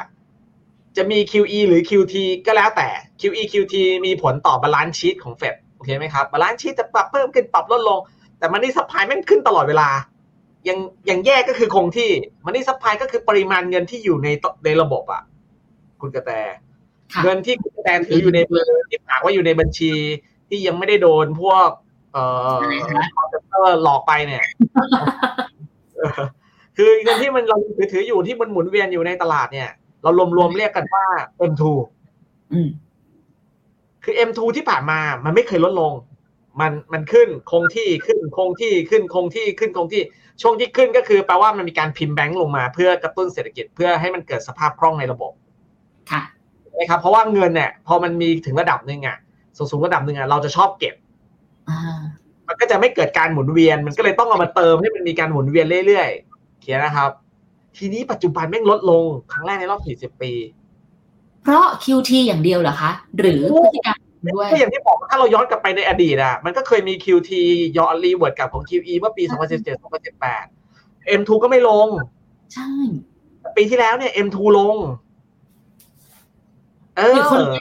จะมี QE หรือ QT ก็แล้วแต่ QE QT มีผลต่อ balance sheet ของเฟดโอเคไหมครับ balance sheet จะปรับเพิ่มขึ้นปรับลดลง แต่ money supply แม่งขึ้นตลอดเวลา ยังยังแย่ก็คือคงที่ money supply ก็คือปริมาณเงินที่อยู่ในในระบบอะคุณกระแต
ค่ะ
เงินที่คุณแตนถืออยู่ในมือที่ฝากไว้อยู่ในบัญชี ที่ยังไม่ได้โดนพวก เอ่อคอมพิวเตอร์หลอกไปเนี่ยเออคือเงินที่มันเราถือถืออยู่ที่มันหมุนเวียนอยู่ในตลาดเนี่ย เรารวมๆเรียกกันว่า M2
อืม
คือ M2 ที่ผ่านมามันไม่เคยลดลง มันมันขึ้นคงที่ขึ้นคงที่ขึ้นคงที่ขึ้นคงที่ ช่วงที่ขึ้นก็คือแปลว่ามันมีการพิมพ์แบงก์ลงมา เพื่อกระตุ้นเศรษฐกิจเพื่อให้มันเกิดสภาพคล่องในระบบ
ค่ะ
นะครับเพราะว่าเงินเนี่ยพอมันมีถึงระดับหนึ่งอะสูงสูงระดับหนึ่งอะเราจะชอบเก็บ
อ่า
มันก็จะไม่เกิดการหมุนเวียน มันก็เลยต้องเอามาเติมให้มันมีการหมุนเวียนเรื่อยๆเวียนนะครับ ทีนี้ปัจจุบันแม่งลดลงครั้งแรกในรอบ 40 ปี
เพราะ QT อย่างเดียวเหรอคะ หรือพฤติกรรม ด้วย
ก็อย่างที่บอกถ้าเราย้อนกลับไปในอดีตอะมันก็เคยมี QT ย้อนรีเวิร์ดกับของ QE เมื่อปี 2017 2018 M2 ก็ไม่ลง
ใช่
ปีที่แล้วเนี่ย M2 ลง เอ
หรือคน
อ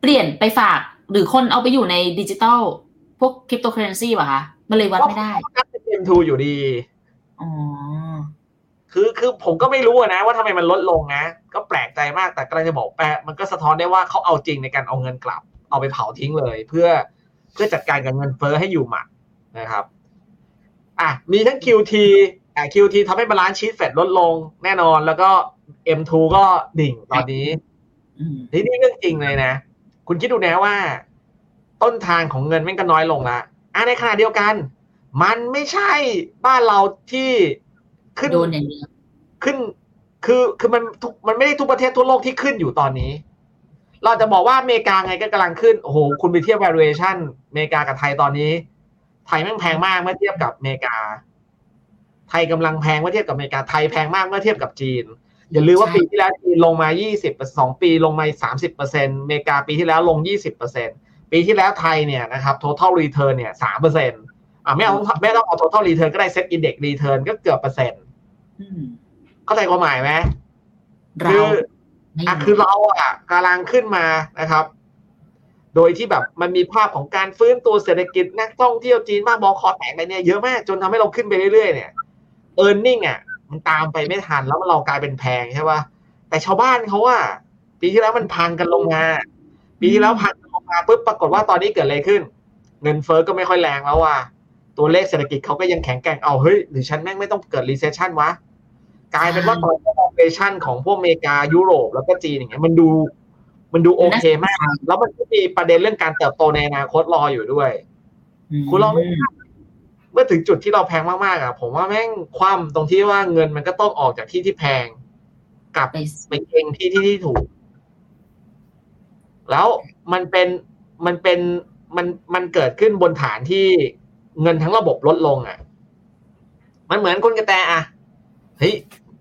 เปลี่ยนไปฝาก หรือคนเอาไปอยู่ในดิจิตอลพวกคริปโตเคอเรนซีป่ะคะ มันเลยวัดไม่ได้
ก็เป็น M2 อยู่ดี
อ๋อ
คือคือผมก็ไม่รู้อะนะว่าทำไมมันลดลงนะ ก็แปลกใจมากแต่กำลังจะบอกแปลมันก็สะท้อนได้ว่าเขาเอาจริงในการเอาเงินกลับ เอาไปเผาทิ้งเลย เพื่อเพื่อจัดการกับเงินเฟ้อให้อยู่หมัดนะครับอะมีทั้ง QT อะ QT ทำให้ balance sheet เฟดลดลงแน่นอน แล้วก็ M2 ก็ดิ่งตอนนี้
อืม
นี่นี่เรื่องจริงเลยนะ คุณคิดดูนะว่า ต้นทางของเงินแม่งก็น้อยลงละอะในขณะเดียวกัน มันไม่ใช่บ้านเราที่ขึ้น
โดนอย่างเดียว
ขึ้น คือคือมันทุกมันไม่ได้ทุกประเทศทั่วโลกที่ขึ้นอยู่ตอนนี้ เราจะบอกว่าอเมริกาไงก็กำลังขึ้น โอ้โห คุณไปเทียบ valuation อเมริกากับไทยตอนนี้ ไทยแม่งแพงมากเมื่อเทียบกับอเมริกา ไทยกำลังแพงเมื่อเทียบกับอเมริกา ไทยแพงมากเมื่อเทียบกับจีน อย่าลืมว่าปีที่แล้วจีนลงมา 20สองปีลงมา 30เปอร์เซ็นต์อเมริกาปีที่แล้วลง 20เปอร์เซ็นต์ปีที่แล้วไทยเนี่ยนะครับ total return เนี่ย3เปอร์เซ็นต์อ่าไม่เอาไม่ต้องเอา total return ก็ได้ set index return ก็เกือบเปอร์เซ็นต์
อืม
เข้าใจความหมายไหม
เรา
คือ
ไม่
อะคือเราอะกำลังขึ้นมานะครับ โดยที่แบบมันมีภาพของการฟื้นตัวเศรษฐกิจนักท่องเที่ยวจีนมากบอคอแตกอะไรเนี่ยเยอะมากจนทำให้เราขึ้นไปเรื่อยๆเนี่ย earning อะมันตามไปไม่ทันแล้วเรากลายเป็นแพงใช่ป่ะแต่ชาวบ้านเขาว่าปีที่แล้วมันพังกันลงมาปีที่แล้วพังกันลงมาปุ๊บปรากฏว่าตอนนี้เกิดอะไรขึ้น เงินเฟ้อก็ไม่ค่อยแรงแล้วว่ะตัวเลขเศรษฐกิจเขาก็ยังแข็งแกร่งเอาเฮ้ยหรือฉันแม่งไม่ต้องเกิด recession วะ กลายเป็นว่าตอนนี้ valuation ของพวกอเมริกายุโรปแล้วก็จีนอย่างเงี้ยมันดู มันดูโอเคมาก แล้วมันก็มีประเด็นเรื่องการเติบโตในอนาคตรออยู่ด้วย คุณลองเมื่อถึงจุดที่เราแพงมากๆอะ ผมว่าแม่งคว่ำตรงที่ว่าเงินมันก็ต้องออกจากที่ที่แพงกลับ
ไป
ไปเองที่ที่ที่ถูก แล้วมันเป็นมันเป็นมันมันเกิดขึ้นบนฐานที่เงินทั้งระบบลดลงอะ มันเหมือนคุณกระแตอะ เฮ้ย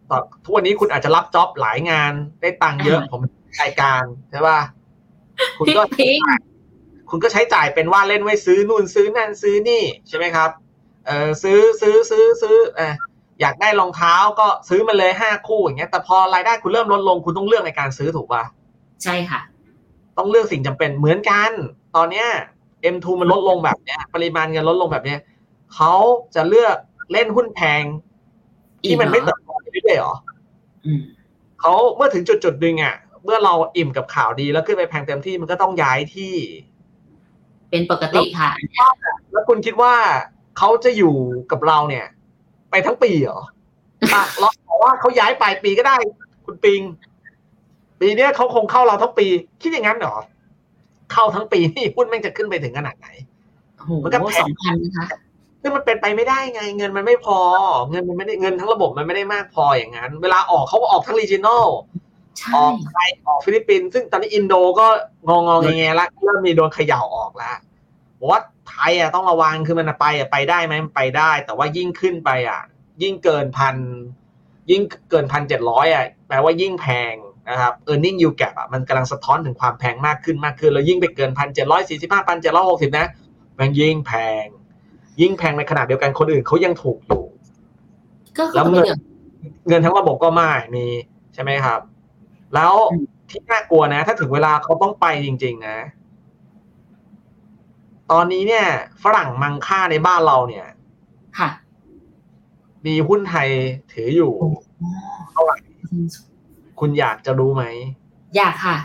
ตอนทุกวันนี้คุณอาจจะรับจ็อบหลายงานได้ตังค์เยอะผมรายการใช่ป่ะคุณ
พี่
ก็
พิง
คุณก็ใช้จ่ายเป็นว่าเล่นไว้ซื้อนู่นซื้อนั่นซื้อนี่ใช่ไหมครับ เออซื้อซื้อซื้อซื้อเอออยากได้รองเท้าก็ซื้อมาเลยห้าคู่อย่างเงี้ยแต่พอรายได้คุณเริ่มลดลงคุณต้องเลือกในการซื้อถูกป่ะ
ใช่ค่ะ
ต้องเลือกสิ่งจำเป็นเหมือนกัน ตอนเนี้ย M2 มันลดลงแบบเนี้ย ปริมาณเงินลดลงแบบเนี้ยเขาจะเลือกเล่นหุ้นแพง ที่มันไม่เติบโตไปเรื่อยๆหรอ
อืม
เขาเมื่อถึงจุดจุดๆหนึ่งอะ เมื่อเราอิ่มกับข่าวดีแล้วขึ้นไปแพงเต็มที่มันก็ต้องย้ายที่
เป็นปกติค่ะ
แล้วคุณคิดว่าเขาจะอยู่กับเราเนี่ย ไปทั้งปีเหรออะเราบอกว่าเขาย้ายปลายปีก็ได้ คุณปิง ปีเนี้ยเขาคงเข้าเราทั้งปี คิดอย่างนั้นเหรอเข้าทั้งปีนี่หุ้นแม่งจะขึ้นไปถึงขนาดไหน
โอ้โห
มันก็แพง
สองพันนะคะ
ซึ่งมันเป็นไปไม่ได้ไง เงินมันไม่พอ เงินมันไม่ได้เงินทั้งระบบมันไม่ได้มากพออย่างนั้น เวลาออกเขาก็ออกทั้ง regional
ใช่
ออกไทยออกฟิลิปปินส์ซึ่งตอนนี้อินโดก็งองงแงๆละเริ่มมีโดนเขย่าออกแล้วบอกว่าไทยอะต้องระวังคือมันไปอะไปได้ไหมมันไปได้ แต่ว่ายิ่งขึ้นไปอะ ยิ่งเกินพันยิ่งเกินพันเจ็ดร้อยอะแปลว่ายิ่งแพงนะครับ e a r n i n g yield gap อะมันกำลังสะท้อนถึงความแพงมากขึ้นมากขึ้น แล้วยิ่งไปเกินพันเจ็ดร้อยสี่สิบห้าพันเจ็ดร้อยหกสิบนะมันยิ่งแพง ยิ่งแพงในขณะเดียวกันคนอื่นเขายังถูกอยู่
ก็
แล้
คือ
วเงิน
เดือด
เงินทั้งระบบก็ไม่มีใช่ไหมครับ แล้ว
อืม
ที่น่ากลัวนะ ถ้าถึงเวลาเขาต้องไปจริง ๆ นะ ตอนนี้เนี่ย ฝรั่งมังค่าในบ้านเราเนี่ย
ค่ะ
มีหุ้นไทยถืออยู่เท่าไหร่คุณอยากจะรู้ไหม
อยากค่ะ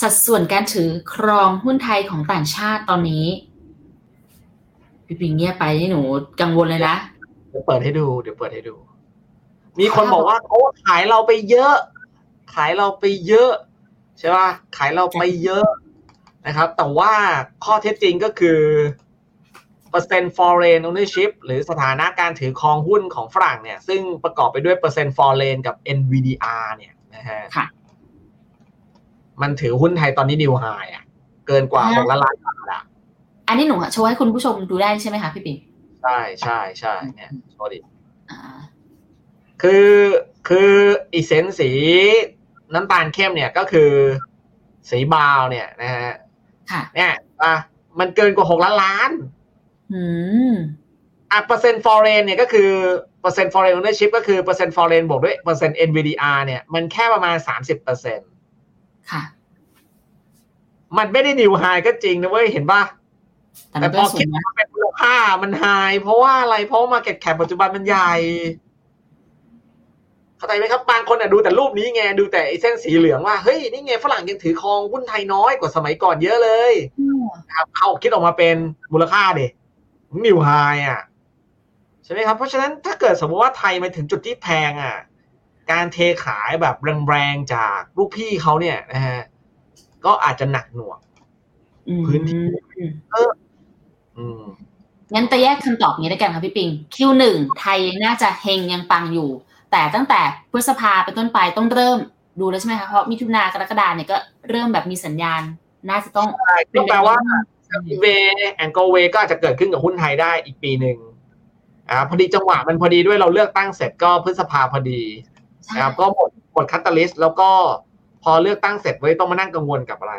สัดส่วนการถือครองหุ้นไทยของต่างชาติตอนนี้ พี่ปิงเงียบไปนี่หนูกังวลเลยนะ
เดี๋ยวเปิดให้ดู เดี๋ยวเปิดให้ดู มีคนบอกว่าเขาขายเราไปเยอะ ขายเราไปเยอะ ใช่ป่ะขายเราไปเยอะนะครับ แต่ว่าข้อเท็จจริงก็คือเปอร์เซ็นต์ foreign ownership หรือสถานะการถือครองหุ้นของฝรั่งเนี่ย ซึ่งประกอบไปด้วยเปอร์เซ็นต์ foreign กับ NVDR เนี่ยนะฮะ
ค่ะ
มันถือหุ้นไทยตอนนี้นิวไฮอะ เกินกว่า
อ่า
หกล้านล้านบาทอะ
อันนี้หนูโชว์ให้คุณผู้ชมดูได้ใช่ไหมคะพี่ปิง
ใช่ใช่ใช่เนี่ยโชว์ดิ
อ่า
คือคืออีเซนส์สีน้ำตาลเข้มเนี่ยก็คือสีบราวน์เนี่ยนะฮะ
ค่ะ
เนี่ยอะมันเกินกว่าหกล้านล้าน
อืม
อะเปอร์เซ็นต์ foreign เนี่ยก็คือเปอร์เซ็นต์ foreign ownership ก็คือเปอร์เซ็นต์ foreign บวกด้วยเปอร์เซ็นต์ NVDR เนี่ยมันแค่ประมาณสามสิบเปอร์เซ็นต์
ค่ะ
มันไม่ได้นิวไฮก็จริงนะเว้ยเห็นป่ะ
แต่
แต่
มัน
พ
ก็
อ
สู
คิด
งนะ
ว่าเป็นมูลค่ามันไฮเพราะว่าอะไรเพราะว่า market cap ปัจจุบันมันใหญ่ เข้าใจไหมครับบางคนอะดูแต่รูปนี้ไงดูแต่ไอ้เส้นสีเหลืองว่าเฮ้ยนี่ไงฝรั่งยังถือครองหุ้นไทยน้อยกว่าสมัยก่อนเยอะเลยนะครับเอาคิดออกมาเป็นมูลค่าเด็นิวไฮอะใช่ไหมครับ เพราะฉะนั้นถ้าเกิดสมมติว่าไทยมาถึงจุดที่แพงอะ การเทขายแบบแรงๆจากลูกพี่เขาเนี่ยนะฮะก็อาจจะหนักหน่วง
อืม
พื้นที่อืม
งั้นแต่แยกคำตอบนี้ได้กันค่ะพี่ปิง Q1 ไทยน่าจะเฮงยังปังอยู่ แต่ตั้งแต่พฤษภาเป็นต้นไปต้องเริ่มดูแล้วใช่ไหมคะเพราะมิถุนากรกฎาเนี่ยก็เริ่มแบบมีสัญญาณ น่าจะต้อง
ใช่ก็แปลว่าเวแองเกิลเวก็อาจจะเกิดขึ้นกับหุ้นไทยได้อีกปีหนึ่งอ่าพอดีจังหวะมันพอดีด้วยเราเลือกตั้งเสร็จก็พฤษภาพอดี
ใช่
นะครับก็หมดหมดคัตตาลิสต์แล้วก็พอเลือกตั้งเสร็จไว้ต้องมานั่งกังวลกับอะไร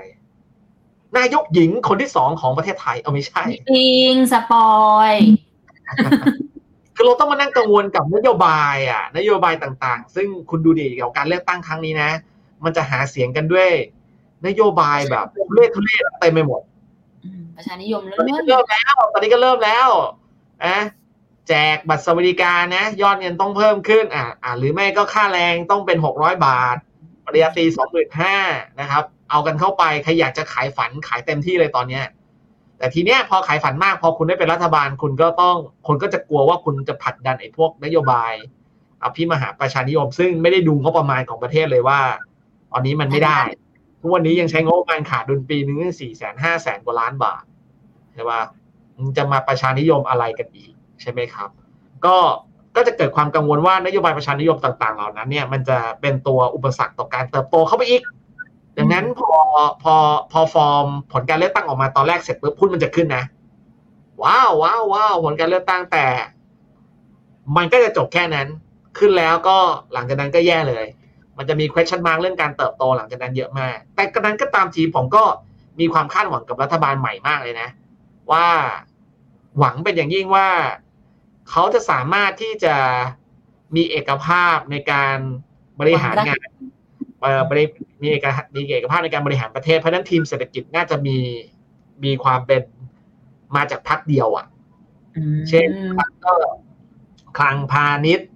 นายกหญิงคนที่สองของประเทศไทยเอาไม่ใช่
พี่ปิงสปอย
คคือเราต้องมานั่งกังวลกับนโยบายอะ นโยบายต่างๆ ซึ่งคุณดูดีเกี่ยวกับการเลือกตั้งครั้งนี้นะ มันจะหาเสียงกันด้วย นโยบายแบบทุเรศทุเรศเต็มไปหมด
อืมประชานิยม
ตอนนี้
เรื่
ก็
อย
เริ่มแล้ว ตอนนี้ก็เริ่มแล้วนะแจกบัตรสวัสดิการนะ ยอดเงินต้องเพิ่มขึ้น อ่าอ่าหรือไม่ก็ค่าแรงต้องเป็นหกร้อยบาทปริญญาตรีสองหมื่นห้านะครับ เอากันเข้าไปใครอยากจะขายฝันขายเต็มที่เลยตอนเนี้ยแต่ทีเนี้ยพอขายฝันมากพอคุณได้เป็นรัฐบาลคุณก็ต้องคนก็จะกลัวว่าคุณจะผลักดันไอ้พวกนโยบายอภิมหาประชานิยม ซึ่งไม่ได้ดูงบประมาณของประเทศเลยว่า ตอนนี้มันไม่ได้ทุกวันนี้ยังใช้งบประมาณขาดดุลปีหนึ่งสี่แสนห้าแสนกว่าล้านบาทใช่ปะมึงจะมาประชานิยมอะไรกันอีกใช่ไหมครับ ก็ก็จะเกิดความกังวลว่านโยบายประชานิยมต่าง ๆ เหล่านั้นเนี่ยมันจะเป็นตัวอุปสรรคต่อการเติบโตเข้าไปอีก ดังนั้นพอพอพอฟอร์มผลการเลือกตั้งออกมาตอนแรกเสร็จปุ๊บหุ้นมันจะขึ้นนะ ว้าวว้าวว้าวผลการเลือกตั้งแต่ มันก็จะจบแค่นั้น ขึ้นแล้วก็หลังจากนั้นก็แย่เลย มันจะมี question mark เรื่องการเติบโตหลังจากนั้นเยอะมาก แต่กระนั้นก็ตามทีผมก็มีความคาดหวังกับรัฐบาลใหม่มากเลยนะ ว่าหวังเป็นอย่างยิ่งว่าเขาจะสามารถที่จะมีเอกภาพในการบริหารงานเอ่อ บริมีเอกมีเอกภาพในการบริหารประเทศเพราะฉะนั้นทีมเศรษฐกิจน่าจะมีมีความเป็นมาจากพรรคเดียว อะ
ๆอืม
เช่นก็คลังพาณิชย์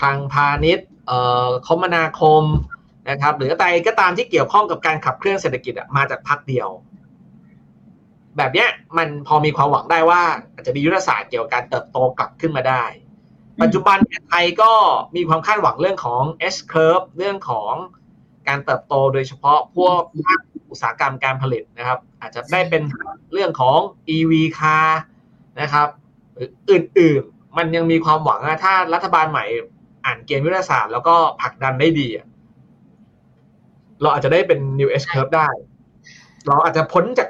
คลังพาณิชย์เอ่อคมนาคมนะครับ หรืออะไรก็ตามที่เกี่ยวข้องกับการขับเคลื่อนเศรษฐกิจอะมาจากพรรคเดียว แบบเนี้ยมันพอมีความหวังได้ว่า อาจจะมียุทธศาสตร์เกี่ยวกับการเติบโตกลับขึ้นมาได้ ปัจจุบันเนี่ยไทยก็มีความคาดหวังเรื่องของ S curve เรื่องของ การเติบโตโดยเฉพาะพวกภาคอุตสาหกรรมการผลิตนะครับ อาจจะได้เป็นเรื่องของ EV car นะครับหรืออื่นๆมันยังมีความหวังอะถ้ารัฐบาลใหม่อ่านเกมยุทธศาสตร์ แล้วก็ผลักดันได้ดีอะเราอาจจะได้เป็น new S curve ได้ เราอาจจะพ้นจาก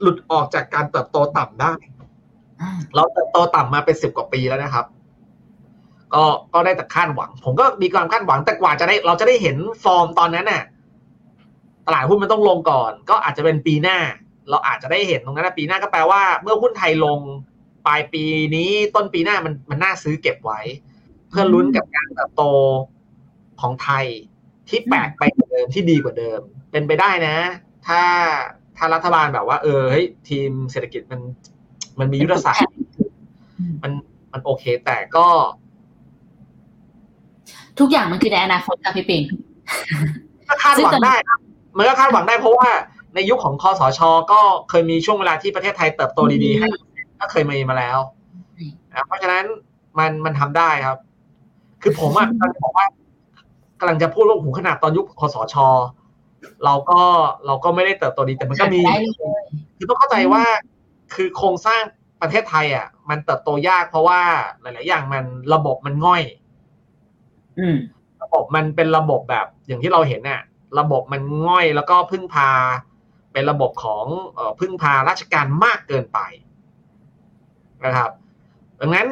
หลุดออกจากการเติบโตต่ำได้
อ่า
เราเติบโตต่ำมาเป็นสิบกว่าปีแล้วนะครับ ก็ก็ได้แต่คาดหวัง ผมก็มีความคาดหวังแต่กว่าจะได้ เราจะได้เห็นฟอร์มตอนนั้นน่ะตลาดหุ้นมันต้องลงก่อน ก็อาจจะเป็นปีหน้า เราอาจจะได้เห็นตรงนั้นนะปีหน้าก็แปลว่า เมื่อหุ้นไทยลงปลายปีนี้ต้นปีหน้ามันมันน่าซื้อเก็บไว้ เพื่อลุ้นกับการเติบโตของไทยที่แปลกไปกว่าเดิมที่ดีกว่าเดิม เป็นไปได้นะ ถ้าถ้ารัฐบาลแบบว่า เออเฮ้ยทีมเศรษฐกิจมัน มันมียุทธศาสตร์มันมันโอเค แต่ก็
ทุกอย่างมันคือในอนาคตค่ะพี่ปิง
ก็คาดหวังได้ครับมันก็คาดหวังได้เพราะว่าในยุคของคอสช ก็เคยมีช่วงเวลาที่ประเทศไทยเติบโตดีๆให้ก็เคยมีมาแล้ว
อืม
นะเพราะฉะนั้นมันมันทำได้ครับ คือผมอะกำลังจะบอกว่ากำลังจะพูดว่าโอ้โหขนาดตอนยุคคอสช เราก็เราก็ไม่ได้เติบโตดีแต่มันก็มี
ได้เลย
คือต้องเข้าใจว่า คือโครงสร้างประเทศไทย อะ มันเติบโตยากเพราะว่าหลาย ๆ อย่างมันระบบมันง่อย
อืม
ระบบมันเป็นระบบแบบอย่างที่เราเห็นน่ะ ระบบมันง่อยแล้วก็พึ่งพา เป็นระบบของเอ่อพึ่งพาราชการมากเกินไปนะครับ ดังนั้น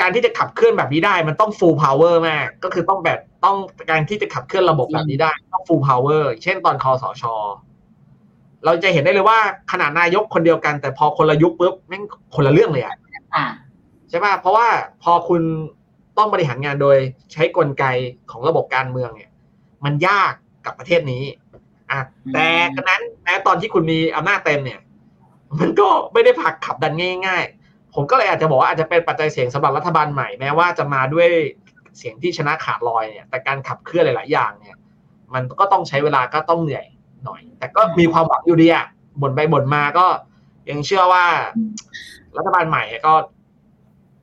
การที่จะขับเคลื่อนแบบนี้ได้ มันต้อง full power มาก ก็คือต้องแบบต้องการที่จะขับเคลื่อนระบบแบบนี้ได้ต้อง full power เช่นตอนคอสช เราจะเห็นได้เลยว่าขนาดนายกคนเดียวกัน แต่พอคนละยุคปุ๊บแม่งคนละเรื่องเลยอะ
อ่า
ใช่ป่ะเพราะว่าพอคุณ ต้องบริหารงานโดยใช้กลไกของระบบการเมืองเนี่ย มันยากกับประเทศนี้อะ
อืม
แต่กระนั้นแม้ตอนที่คุณมีอำนาจเต็มเนี่ย มันก็ไม่ได้ผลักขับดันง่าย ๆ ผมก็เลยอาจจะบอกว่าอาจจะเป็นปัจจัยเสียงสำหรับรัฐบาลใหม่แม้ว่าจะมาด้วยเสียงที่ชนะขาดลอยเนี่ย แต่การขับเคลื่อนหลายๆอย่างเนี่ย มันก็ต้องใช้เวลาก็ต้องเหนื่อยหน่อย แต่ก็มีความหวังอยู่ดีอะบ่นไปบ่นมาก็ยังเชื่อว่า รัฐบาลใหม่ก็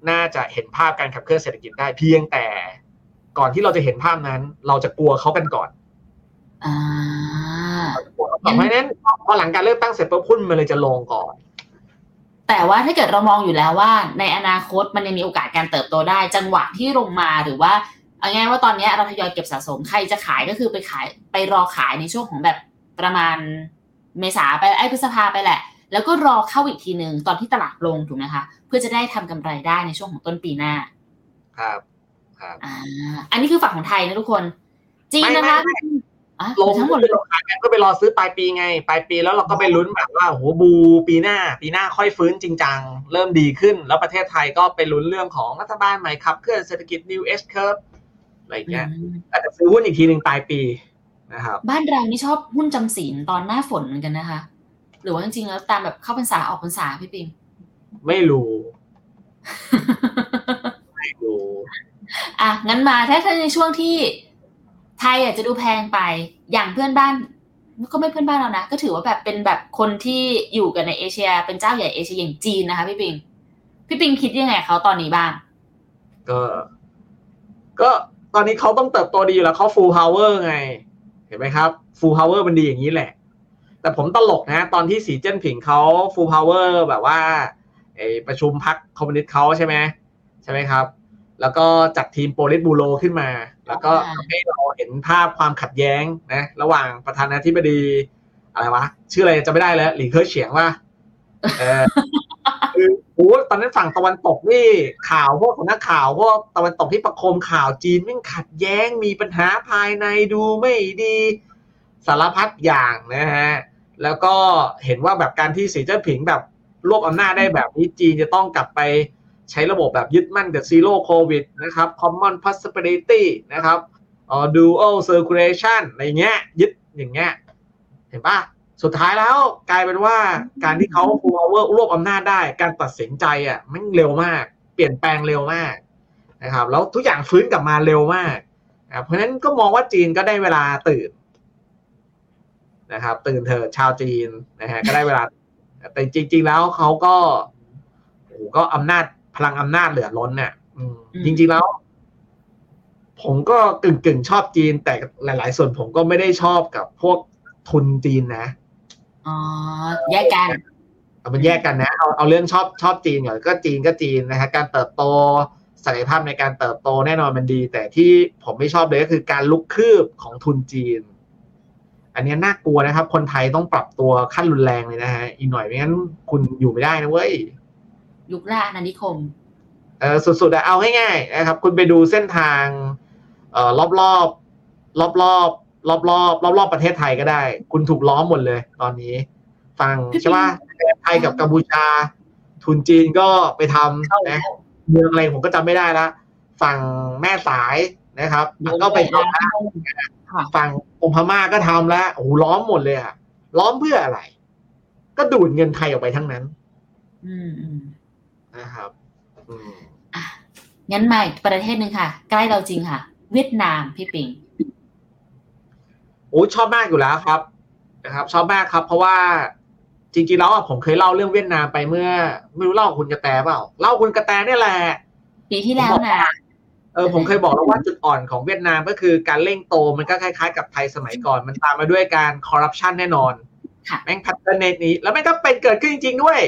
น่าจะเห็นภาพการขับเคลื่อนเศรษฐกิจได้เพียงแต่ก่อนที่เราจะเห็นภาพนั้น เราจะกลัวเขากันก่อน
อ่า
กลัวเขาก่อนเพราะฉะนั้นพอหลังการเลือกตั้งเสร็จปุ๊บหุ้นมันเลยจะลงก่อน
แต่ว่าถ้าเกิดเรามองอยู่แล้วว่า ในอนาคตมันยังมีโอกาสการเติบโตได้ จังหวะที่ลงมาหรือว่าเอาง่ายๆว่าตอนเนี้ยเราทยอยเก็บสะสมใครจะขายก็คือไปขายไปรอขายในช่วงของแบบประมาณเมษาไปไอ้พฤษภาไปแหละ แล้วก็รอเข้าอีกทีหนึ่งตอนที่ตลาดลงถูกไหมคะ เพื่อจะได้ทำกำไรได้ในช่วงของต้นปีหน้า
ครับครับ
อ่าอันนี้คือฝั่งของไทยนะทุกคน จีน
ไม่
นะคะ
ไม่ไม่
อะ
ลง
ทั้งหมดเลย
ลงขายกันก็ไปรอซื้อปลายปีไง ปลายปีแล้วเราก็ไปลุ้นแบบว่าโอ้โหบูปีหน้า ปีหน้าค่อยฟื้นจริงจังเริ่มดีขึ้น แล้วประเทศไทยก็ไปลุ้นเรื่องของรัฐบาลใหม่ครับเคลื่อนเศรษฐกิจ New S curve อะไรอย่างเงี้ย
อืม
อาจจะซื้อหุ้นอีกทีหนึ่งปลายปีนะครับ
บ้านเรานี่ชอบหุ้นจำศีลตอนหน้าฝนเหมือนกันนะคะ หรือว่าจริงๆแล้วตามแบบเข้าพรรษาออกพรรษาพี่ปิง
ไม่รู้ ไม่รู้
อะงั้นมาถ้าถ้าในช่วงที่ไทยอาจจะดูแพงไปอย่างเพื่อนบ้านก็ไม่เพื่อนบ้านเรานะ ก็ถือว่าแบบเป็นแบบคนที่อยู่กันในเอเชีย เป็นเจ้าใหญ่เอเชียอย่างจีนนะคะพี่ปิง พี่ปิงคิดยังไงกับเขาตอนนี้บ้าง
ก็ ก็ตอนนี้เขาต้องเติบโตดีอยู่แล้วเขา full power ไง เห็นไหมครับ full power มันดีอย่างนี้แหละ แต่ผมตลกนะ ตอนที่สีเจิ้นผิงเขา full power แบบว่าไอประชุมพักคอมมิวนิสต์เขาใช่ไหมใช่ไหมครับ แล้วก็จัดทีมโปลิตบูโรขึ้นมา แล้วก็
อ่า
ให้เราเห็นภาพความขัดแย้งนะ ระหว่างประธานาธิบดี อะไรวะ ชื่ออะไรจะไม่ได้แล้ว หลีเคิร์เฉียงว่าเออคือโอ้ตอนนั้นฝั่งตะวันตกนี่ข่าวพวกของนักข่าวพวกตะวันตกที่ประโคมข่าวจีนแม่งขัดแย้งมีปัญหาภายในดูไม่ดี สารพัดอย่างนะฮะ แล้วก็เห็นว่าแบบการที่สีเจิ้นผิงแบบรวบอำนาจได้แบบนี้จีนจะต้องกลับไปใช้ระบบแบบยึดมั่นกับซีโร่โควิดนะครับ common prosperity นะครับออ dual circulation อะไรเงี้ย ยึดอย่างเงี้ย เห็นปะสุดท้ายแล้วกลายเป็นว่าการที่เขา power รวบอำนาจได้ การตัดสินใจอะมันเร็วมาก เปลี่ยนแปลงเร็วมากนะครับ แล้วทุกอย่างฟื้นกลับมาเร็วมาก เพราะฉะนั้นก็มองว่าจีนก็ได้เวลาตื่น นะครับ ตื่นเถอะชาวจีนนะฮะก็ได้เวลา แต่จริง ๆ แล้วเขาก็โอ้โหก็อำนาจพลังอำนาจเหลือล้นเนี่ยอืม
อืม
จริง ๆ แล้ว ผมก็กึ่งกึ่งๆชอบจีน แต่หลาย ๆ ส่วนผมก็ไม่ได้ชอบกับพวกทุนจีนนะ
อ๋อแยกกัน
เอามันแยกกันนะเอาเอาเรื่องชอบชอบจีนก่อนก็จีนก็จีนนะฮะการเติบโตศักยภาพในการเติบโตแน่นอนมันดี แต่ที่ผมไม่ชอบเลยก็คือการลุกคืบของทุนจีน อันนี้น่ากลัวนะครับ คนไทยต้องปรับตัวขั้นรุนแรงเลยนะฮะอีกหน่อยไม่งั้นคุณอยู่ไม่ได้นะเว้ย
ยุคล่าอาณานิคม
เออสุดๆอะเอาง่ายๆนะครับ คุณไปดูเส้นทางเอ่อรอบรอบรอบรอบรอบรอบรอบรอบๆประเทศไทยก็ได้ คุณถูกล้อมหมดเลย ตอนนี้ ฟัง
พี่
ใช่ป่ะไทยกับกัมพูชา ทุนจีนก็ไปทำนะเมืองอะไรผมก็จำไม่ได้ละฝั่งแม่สายนะครับ ก็ไปทำแล้ว
ค่ะ
ฝั่งองค์พม่าก็ทำแล้วโอ้โหล้อมหมดเลยอะล้อมเพื่ออะไร ก็ดูดเงินไทยออกไปทั้งนั้น
อืมอืม
นะครับอืม
อะงั้นมาอีกประเทศหนึ่งค่ะ ใกล้เราจริงค่ะ เวียดนามพี่ปิง
โอ้ยชอบมากอยู่แล้วครับ นะครับ ชอบมากครับ เพราะว่าจริงๆแล้วอะผมเคยเล่าเรื่องเวียดนามไปเมื่อ ไม่รู้เล่ากับคุณกระแตเปล่าเล่าคุณกระแตเนี่ยแหละ
ปีที่แล้วนะ
เออผมเคยบอกแล้วว่าจุดอ่อนของเวียดนามก็คือการเร่งโตมันก็คล้ายๆ กับไทยสมัยก่อน มันตามมาด้วยการคอร์รัปชันแน่นอน
ค่ะ
แม่งพัฒนาในนี้ แล้วแม่งก็เป็นเกิดขึ้นจริง ๆ ด้วย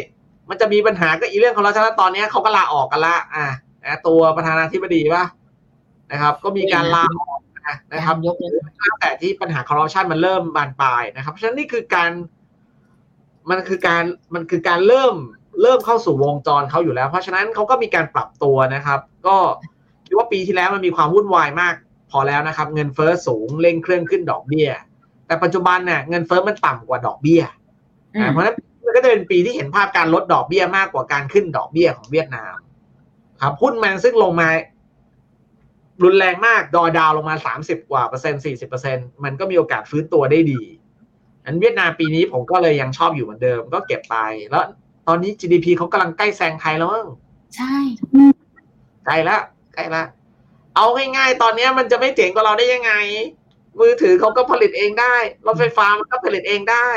มันจะมีปัญหาก็อีเรื่องของเราชนะตอนเนี้ยเขาก็ลาออกกันละ อะนะตัวประธานาธิบดีป่ะนะครับ ก็มีการลาออกนะนะครับ
ยกเลย
ตั้งแต่ที่ปัญหาคอร์รัปชันมันเริ่มบานปลายนะครับ เพราะฉะนั้นนี่คือการ มันคือการมันคือการเริ่มเริ่มเข้าสู่วงจรเขาอยู่แล้ว เพราะฉะนั้นเขาก็มีการปรับตัวนะครับ ก็คิด ว่าปีที่แล้วมันมีความวุ่นวายมาก พอแล้วนะครับ เงินเฟ้อสูงเร่งเครื่องขึ้นดอกเบี้ย แต่ปัจจุบันเนี่ยเงินเฟ้อมันต่ำกว่าดอกเบี้ย
อืม
อ่าเพราะฉะนั้นมันก็จะเป็นปีที่เห็นภาพการลดดอกเบี้ยมากกว่าการขึ้นดอกเบี้ยของเวียดนาม ครับหุ้นมันซึ่งลงมารุนแรงมากดอดาวลงมาสามสิบกว่าเปอร์เซ็นต์สี่สิบเปอร์เซ็นมันก็มีโอกาสฟื้นตัวได้ดีอันเวียดนามปีนี้ผมก็เลยยังชอบอยู่เหมือนเดิม ก็เก็บไป แล้วตอนนี้ GDP เขากำลังใกล้แซงไทยแล้วมั้ง
ใช่
ใกล้ละ ใกล้ละ เอาง่ายๆ ตอนนี้มันจะไม่เจ๋งกว่าเราได้ยังไง มือถือเขาก็ผลิตเองได้ รถไฟฟ้ามันก็ผลิตเองได้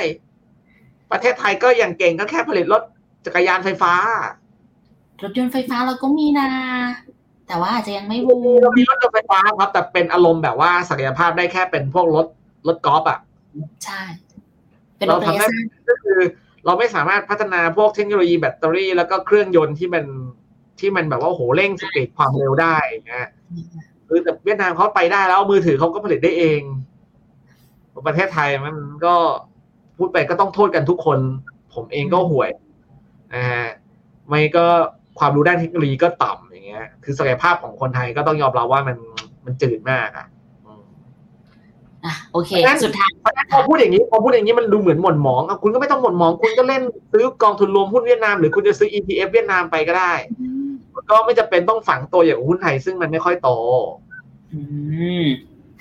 ประเทศไทยก็อย่างเก่งก็แค่ผลิตรถจักรยานไฟฟ้า
รถยนต์ไฟฟ้าเราก็มีนะ แต่ว่าอาจจะยังไม่บูม
เรามีรถยนต์ไฟฟ้าครับ แต่เป็นอารมณ์แบบว่าศักยภาพได้แค่เป็นพวกรถรถกอล์ฟอะ
ใช่เป็นร
เรา
ถระ
ทำ
ยะ
ได้
สั้น
ก็คือ เราไม่สามารถพัฒนาพวกเทคโนโลยีแบตเตอรี่ แล้วก็เครื่องยนต์ที่มัน ที่มันแบบว่าโอ้โหเร่งสปีดความเร็วได้นะฮะคือแต่เวียดนามเขาไปได้แล้วมือถือเขาก็ผลิตได้เอง ประเทศไทยมันก็พูดไปก็ต้องโทษกันทุกคน ผมเองก็ห่วยนะฮะไม่ก็ความรู้ด้านเทคโนโลยีก็ต่ำอย่างเงี้ย คือศักยภาพของคนไทยก็ต้องยอมรับว่ามันมันจืดมากอะอืม
อะโอเค
เพราะฉะนั้น
สุดท้าย
เพราะฉะนั้นพอพูดอย่างนี้พอพูดอย่างนี้มันดูเหมือนหม่นหมองอะคุณก็ไม่ต้องหม่นหมอง คุณก็เล่นซื้อกองทุนรวมหุ้นเวียดนามหรือคุณจะซื้อ ETF เวียดนามไปก็ได้ ก็ไม่จำเป็นต้องฝังตัวอย่างหุ้นไทยซึ่งมันไม่ค่อยโต
อืม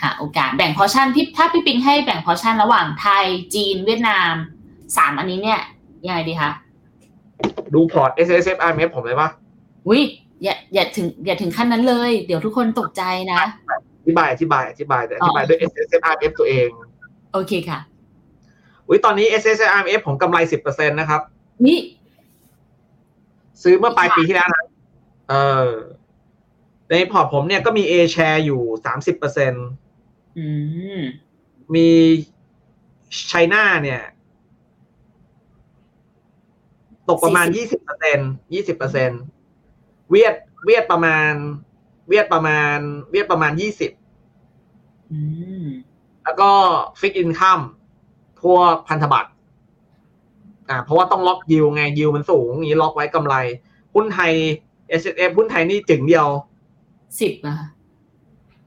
หาโอกาสแบ่ง portion พี่ถ้าพี่ปิงให้แบ่ง portion ระหว่างไทยจีนเวียดนามสามอันนี้เนี่ยยังไงดีคะ
ดูพอร์ต S S F R M F ผมเลยปะ
วิอย่าอย่าถึงอย่าถึงขั้นนั้นเลย เดี๋ยวทุกคนตกใจนะ
อธิบายอธิบายอธิบายแต่อธิบายด้วย S S F R M F ตัวเอง
โอเคค่ะ
อุ้ยตอนนี้ S S F R M F ผมกำไรสิบเปอร์เซ็นต์นะครับ
นี่
ซื้อเมื่อปลายปีที่แล้วนะ เออ ในพอร์ตผมเนี่ยก็มี A share อยู่สามสิบเปอร์เซ็นต์
อืม
มีไชน่าเนี่ย ตกประมาณยี่สิบเปอร์เซ็นยี่สิบเปอร์เซ็นเวียดเวียดประมาณ เวียดประมาณ เวียดประมาณยี่สิบ
อืม
แล้วก็ fixed income พวกพันธบัตรอ่า เพราะว่าต้องล็อกยิวไงยิวมันสูงอย่างนี้ล็อกไว้กำไร หุ้นไทย S F หุ้นไทยนี่จึงเดียว
สิบนะคะ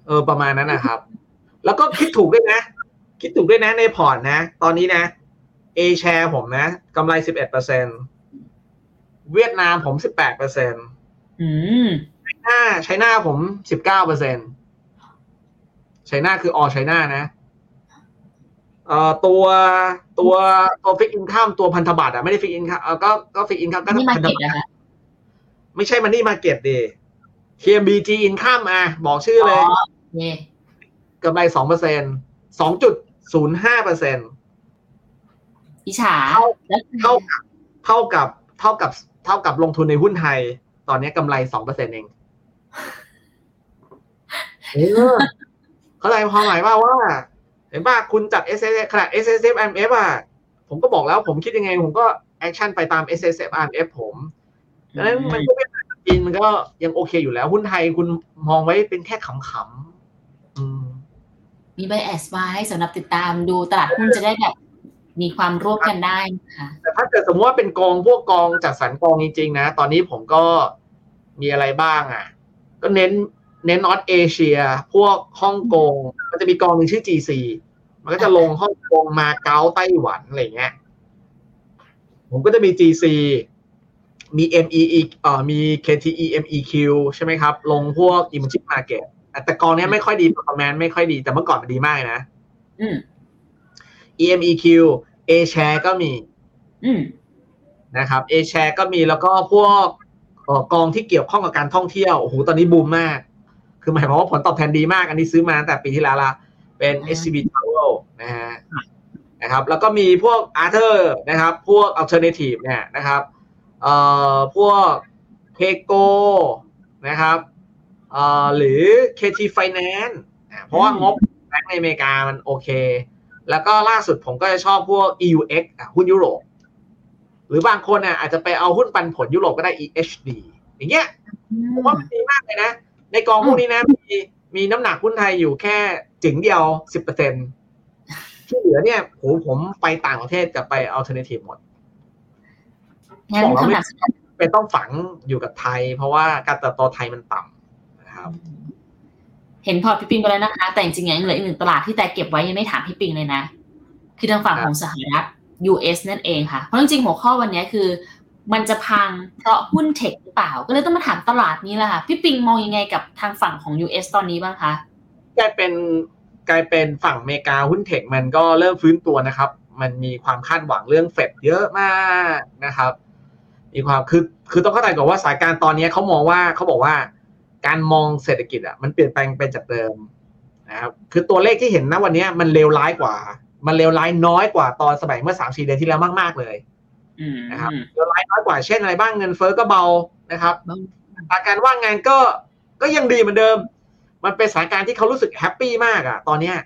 เออประมาณนั้นนะครับ แล้วก็คิดถูกด้วยนะ คิดถูกด้วยนะในพอร์ตนะ ตอนนี้นะ A share ผมนะกำไรสิบเอ็ดเปอร์เซ็นเวียดนามผมสิบแปดเปอร์เซ็น
อืม
หน้าไชน่าผมสิบเก้าเปอร์เซ็นไชน่าคือออไชน่านะเอ่อตัวตัวตัวฟิกอินคัมตัวพันธบัตรอะไม่ได้ฟิกอินคัมเออก็ก็ฟิกอินคัมก็
นี่มา
พันธ
เก็ต
บัตร
นะคะ
ไม่ใช่มันนี่มาเก็ตดิ TMBG Income อะบอกชื่อเลย
อ๋อโอเค
กำไรสองเปอร์เซ็นสองจุดศูนย์ห้าเปอร์เซ็น
อิจฉา
เท่า
แล้ว
เท่ากับเท่ากับเท่ากับเท่ากับลงทุนในหุ้นไทย ตอนนี้กำไรสองเปอร์เซ็นเองเออเข้าใจความหมายว่าว่า เห็นป่ะคุณจัด S S ขนาด SSF RMF อะผมก็บอกแล้วผมคิดยังไง ผมก็ action ไปตาม S S F M F ผม ดังนั้นมันก็ไม่เป็นจีนมันก็ยังโอเคอยู่แล้ว หุ้นไทยคุณมองไว้เป็นแค่ขำๆอืม
มี bias ไว้สำหรับติดตามดูตลาดหุ้นจะได้แบบมีความร่วมกันได้นะคะ
แต่ถ้าเกิดสมมติว่าเป็นกองพวกกองจัดสรรกองจริงๆนะ ตอนนี้ผมก็มีอะไรบ้างอะ ก็เน้นเน้นนอตเอเชีย พวกฮ่องกงมันจะมีกองหนึ่งชื่อ GC มันก็จะลงฮ่องกงมาเก๊าไต้หวันอะไรเงี้ย ผมก็จะมี GC มี MEE เอ่อมี KTE MEQ ใช่ไหมครับ ลงพวก emerging market แต่กองเนี้ยไม่ค่อยดี performance ไม่ค่อยดีแต่เมื่อก่อนมันดีมากเลยนะ
อืม
EMEQ A share ก็มี
อืม
นะครับ A share ก็มีแล้วก็พวกเอ่อกองที่เกี่ยวข้องกับการท่องเที่ยวโอ้โหตอนนี้บูมมาก คือหมายความว่าผลตอบแทนดีมากอันนี้ซื้อมาตั้งแต่ปีที่แล้วละเป็น
อ่า
SCB Travel นะฮะนะครับ แล้วก็มีพวก Arthur นะครับ พวก Alternative เนี่ยนะครับ เอ่อพวก k e นะครับเอ่อหรือ KT Finance อ่าเพราะว่างบแบงก์ในอเมริกามันโอเค แล้วก็ล่าสุดผมก็จะชอบพวก EUX อะหุ้นยุโรป หรือบางคนอะอาจจะไปเอาหุ้นปันผลยุโรปก็ได้ EHD อย่างเงี้ยผมว่ามันดีมากเลยนะ ในกองพวกนี้นะมีมีน้ำหนักหุ้นไทยอยู่แค่จึงเดียวสิบเปอร์เซ็นที่เหลือเนี่ยโหผมไปต่างประเทศจะไป alternative หมด ล้ว
คำ
ไม่
ถามสุดท้าย
เป็นต้องฝังอยู่กับไทย เพราะว่าการเติบโตไทยมันต่ำนะครับ
เห็นพอร์ตพี่ปิงไปแล้วนะคะ แต่จริงๆยังเหลืออีกหนึ่งตลาดที่แต่เก็บไว้ยังไม่ถามพี่ปิงเลยนะ คือทางฝั่ง
ครับ
ของสหรัฐ US นั่นเองค่ะ เพราะจริงๆหัวข้อวันนี้คือ มันจะพังเพราะหุ้นเทคหรือเปล่า ก็เลยต้องมาถามตลาดนี้แหละค่ะ พี่ปิงมองยังไงกับทางฝั่งของ US ตอนนี้บ้างคะ
กลายเป็นกลายเป็นฝั่งอเมริกาหุ้นเทคมันก็เริ่มฟื้นตัวนะครับ มันมีความคาดหวังเรื่องเฟดเยอะมากนะครับ มีความคือคือต้องเข้าใจก่อนว่าสถานการณ์ตอนนี้เขามองว่าเขาบอกว่าการมองเศรษฐกิจอะมันเปลี่ยนแปลงไปจากเดิมนะครับคือตัวเลขที่เห็นนะวันนี้มันเลวร้ายกว่า มันเลวร้ายน้อยกว่าตอนสมัยเมื่อสามสี่เดือนที่แล้วมากๆเลย
อืม
นะครับเลวร้ายน้อยกว่าเช่นอะไรบ้างเงินเฟ้อก็เบานะครับสถานการณ์ว่างงานก็ก็ยังดีเหมือนเดิม มันเป็นสถานการณ์ที่เขารู้สึกแฮปปี้มากอะตอนเนี้ย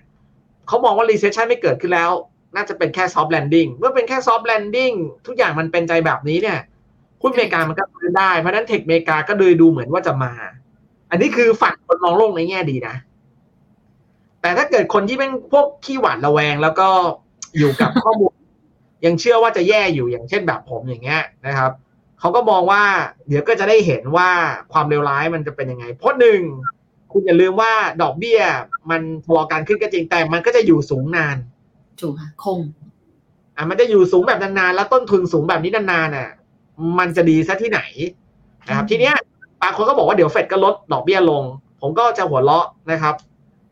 เขามองว่า recession ไม่เกิดขึ้นแล้ว น่าจะเป็นแค่ soft landing เมื่อเป็นแค่ soft landing ทุกอย่างมันเป็นใจแบบนี้เนี่ย หุ้นอเมริกามันก็ฟื้นได้ เพราะฉะนั้นเทคอเมริกาก็เลยดูเหมือนว่าจะมา อันนี้คือฝั่งคนมองโลกในแง่ดีนะ แต่ถ้าเกิดคนที่เป็นพวกขี้หวาดระแวงแล้วก็อยู่กับข้อมูล ยังเชื่อว่าจะแย่อยู่อย่างเช่นแบบผมอย่างเงี้ยนะครับเขาก็มองว่า เดี๋ยวก็จะได้เห็นว่าความเลวร้ายมันจะเป็นยังไง เพราะหนึ่งคุณอย่าลืมว่าดอกเบี้ย มันพอการขึ้นก็จริงแต่มันก็จะอยู่สูงนาน
ถูกค่ะคง
อะมันจะอยู่สูงแบบนานๆแล้วต้นทุนสูงแบบนี้นานๆน่ะ มันจะดีซะที่ไหนนะครับ
อืม
ทีเนี้ยบางคนก็บอกว่าเดี๋ยวเฟดก็ลดดอกเบี้ยลง ผมก็จะหัวเราะนะครับ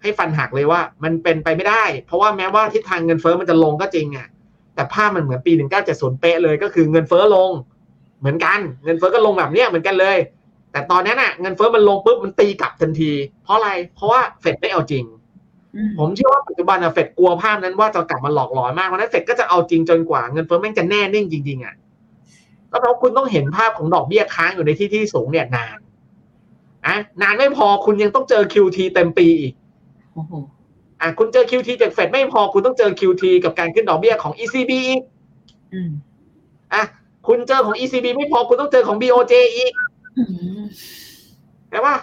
ให้ฟันหักเลยว่ามันเป็นไปไม่ได้ เพราะว่าแม้ว่าทิศทางเงินเฟ้อมันจะลงก็จริงอะแต่ภาพมันเหมือนปี 1970เป๊ะเลยก็คือเงินเฟ้อลงเหมือนกันเงินเฟ้อก็ลงแบบเนี้ยเหมือนกันเลย แต่ตอนนั้นอะเงินเฟ้อมันลงปุ๊บมันตีกลับทันที เพราะอะไรเพราะว่าเฟดไม่เอาจริง
อืม
ผมเชื่อว่าปัจจุบันอะเฟดกลัวภาพนั้นว่าจะกลับมาหลอกหลอนมากเพราะฉะนั้นเฟดก็จะเอาจริงจนกว่าเงินเฟ้อแม่งจะแน่นิ่งจริงๆอะ ก็เพราะคุณต้องเห็นภาพของดอกเบี้ยค้างอยู่ในที่ที่สูงเนี่ยนานอะนานไม่พอคุณยังต้องเจอ QT เต็มปีอีก
โอ้โห
อะคุณเจอ QT จากเฟดไม่พอคุณต้องเจอ QT กับการขึ้นดอกเบี้ยของ ECB อีก
อืม
อะคุณเจอของ ECB ไม่พอคุณต้องเจอของ BOJ อีก
อืม
แต่ว่า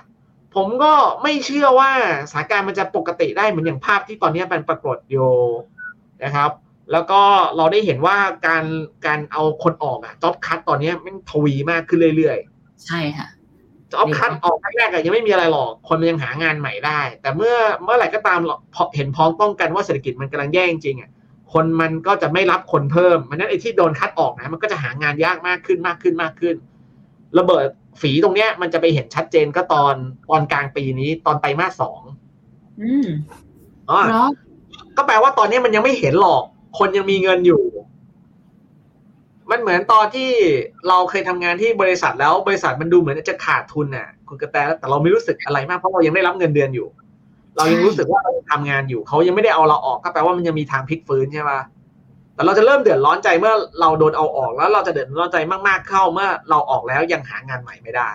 ผมก็ไม่เชื่อว่าสถานการณ์มันจะปกติได้เหมือนอย่างภาพที่ตอนนี้มันปรากฏอยู่นะครับ แล้วก็เราได้เห็นว่าการการเอาคนออกอะจ็อบคัตตอนนี้มันทวีมากขึ้นเรื่อย
ใช่ค่ะ
ๆจ็อบคัตออกแรกๆอะยังไม่มีอะไรหรอก คนมันยังหางานใหม่ได้ แต่เมื่อเมื่อไหร่ก็ตามพอเห็นพ้องต้องกันว่าเศรษฐกิจมันกำลังแย่จริงๆอะคนมันก็จะไม่รับคนเพิ่มมันนั้นไอ้ที่โดนคัดออกนะมันก็จะหางานยากมากขึ้นมากขึ้นมากขึ้น ระเบิดฝีตรงเนี้ย มันจะไปเห็นชัดเจนก็ตอนตอนกลางปีนี้ตอนไตรมาสสอง
อืม
อ๋อ
เพราะ
ก็แปลว่าตอนนี้มันยังไม่เห็นหรอก คนยังมีเงินอยู่ มันเหมือนตอนที่เราเคยทำงานที่บริษัทแล้วบริษัทมันดูเหมือนจะขาดทุนน่ะ คุณกระแตแต่เราไม่รู้สึกอะไรมากเพราะเรายังได้รับเงินเดือนอยู่ เรายังรู้สึกว่าเราทำงานอยู่เขายังไม่ได้เอาเราออกก็แปลว่ามันยังมีทางพลิกฟื้นใช่ปะแต่เราจะเริ่มเดือดร้อนใจเมื่อเราโดนเอาออกแล้วเราจะเดือดร้อนใจมากๆเข้าเมื่อเราออกแล้วยังหางานใหม่ไม่ได้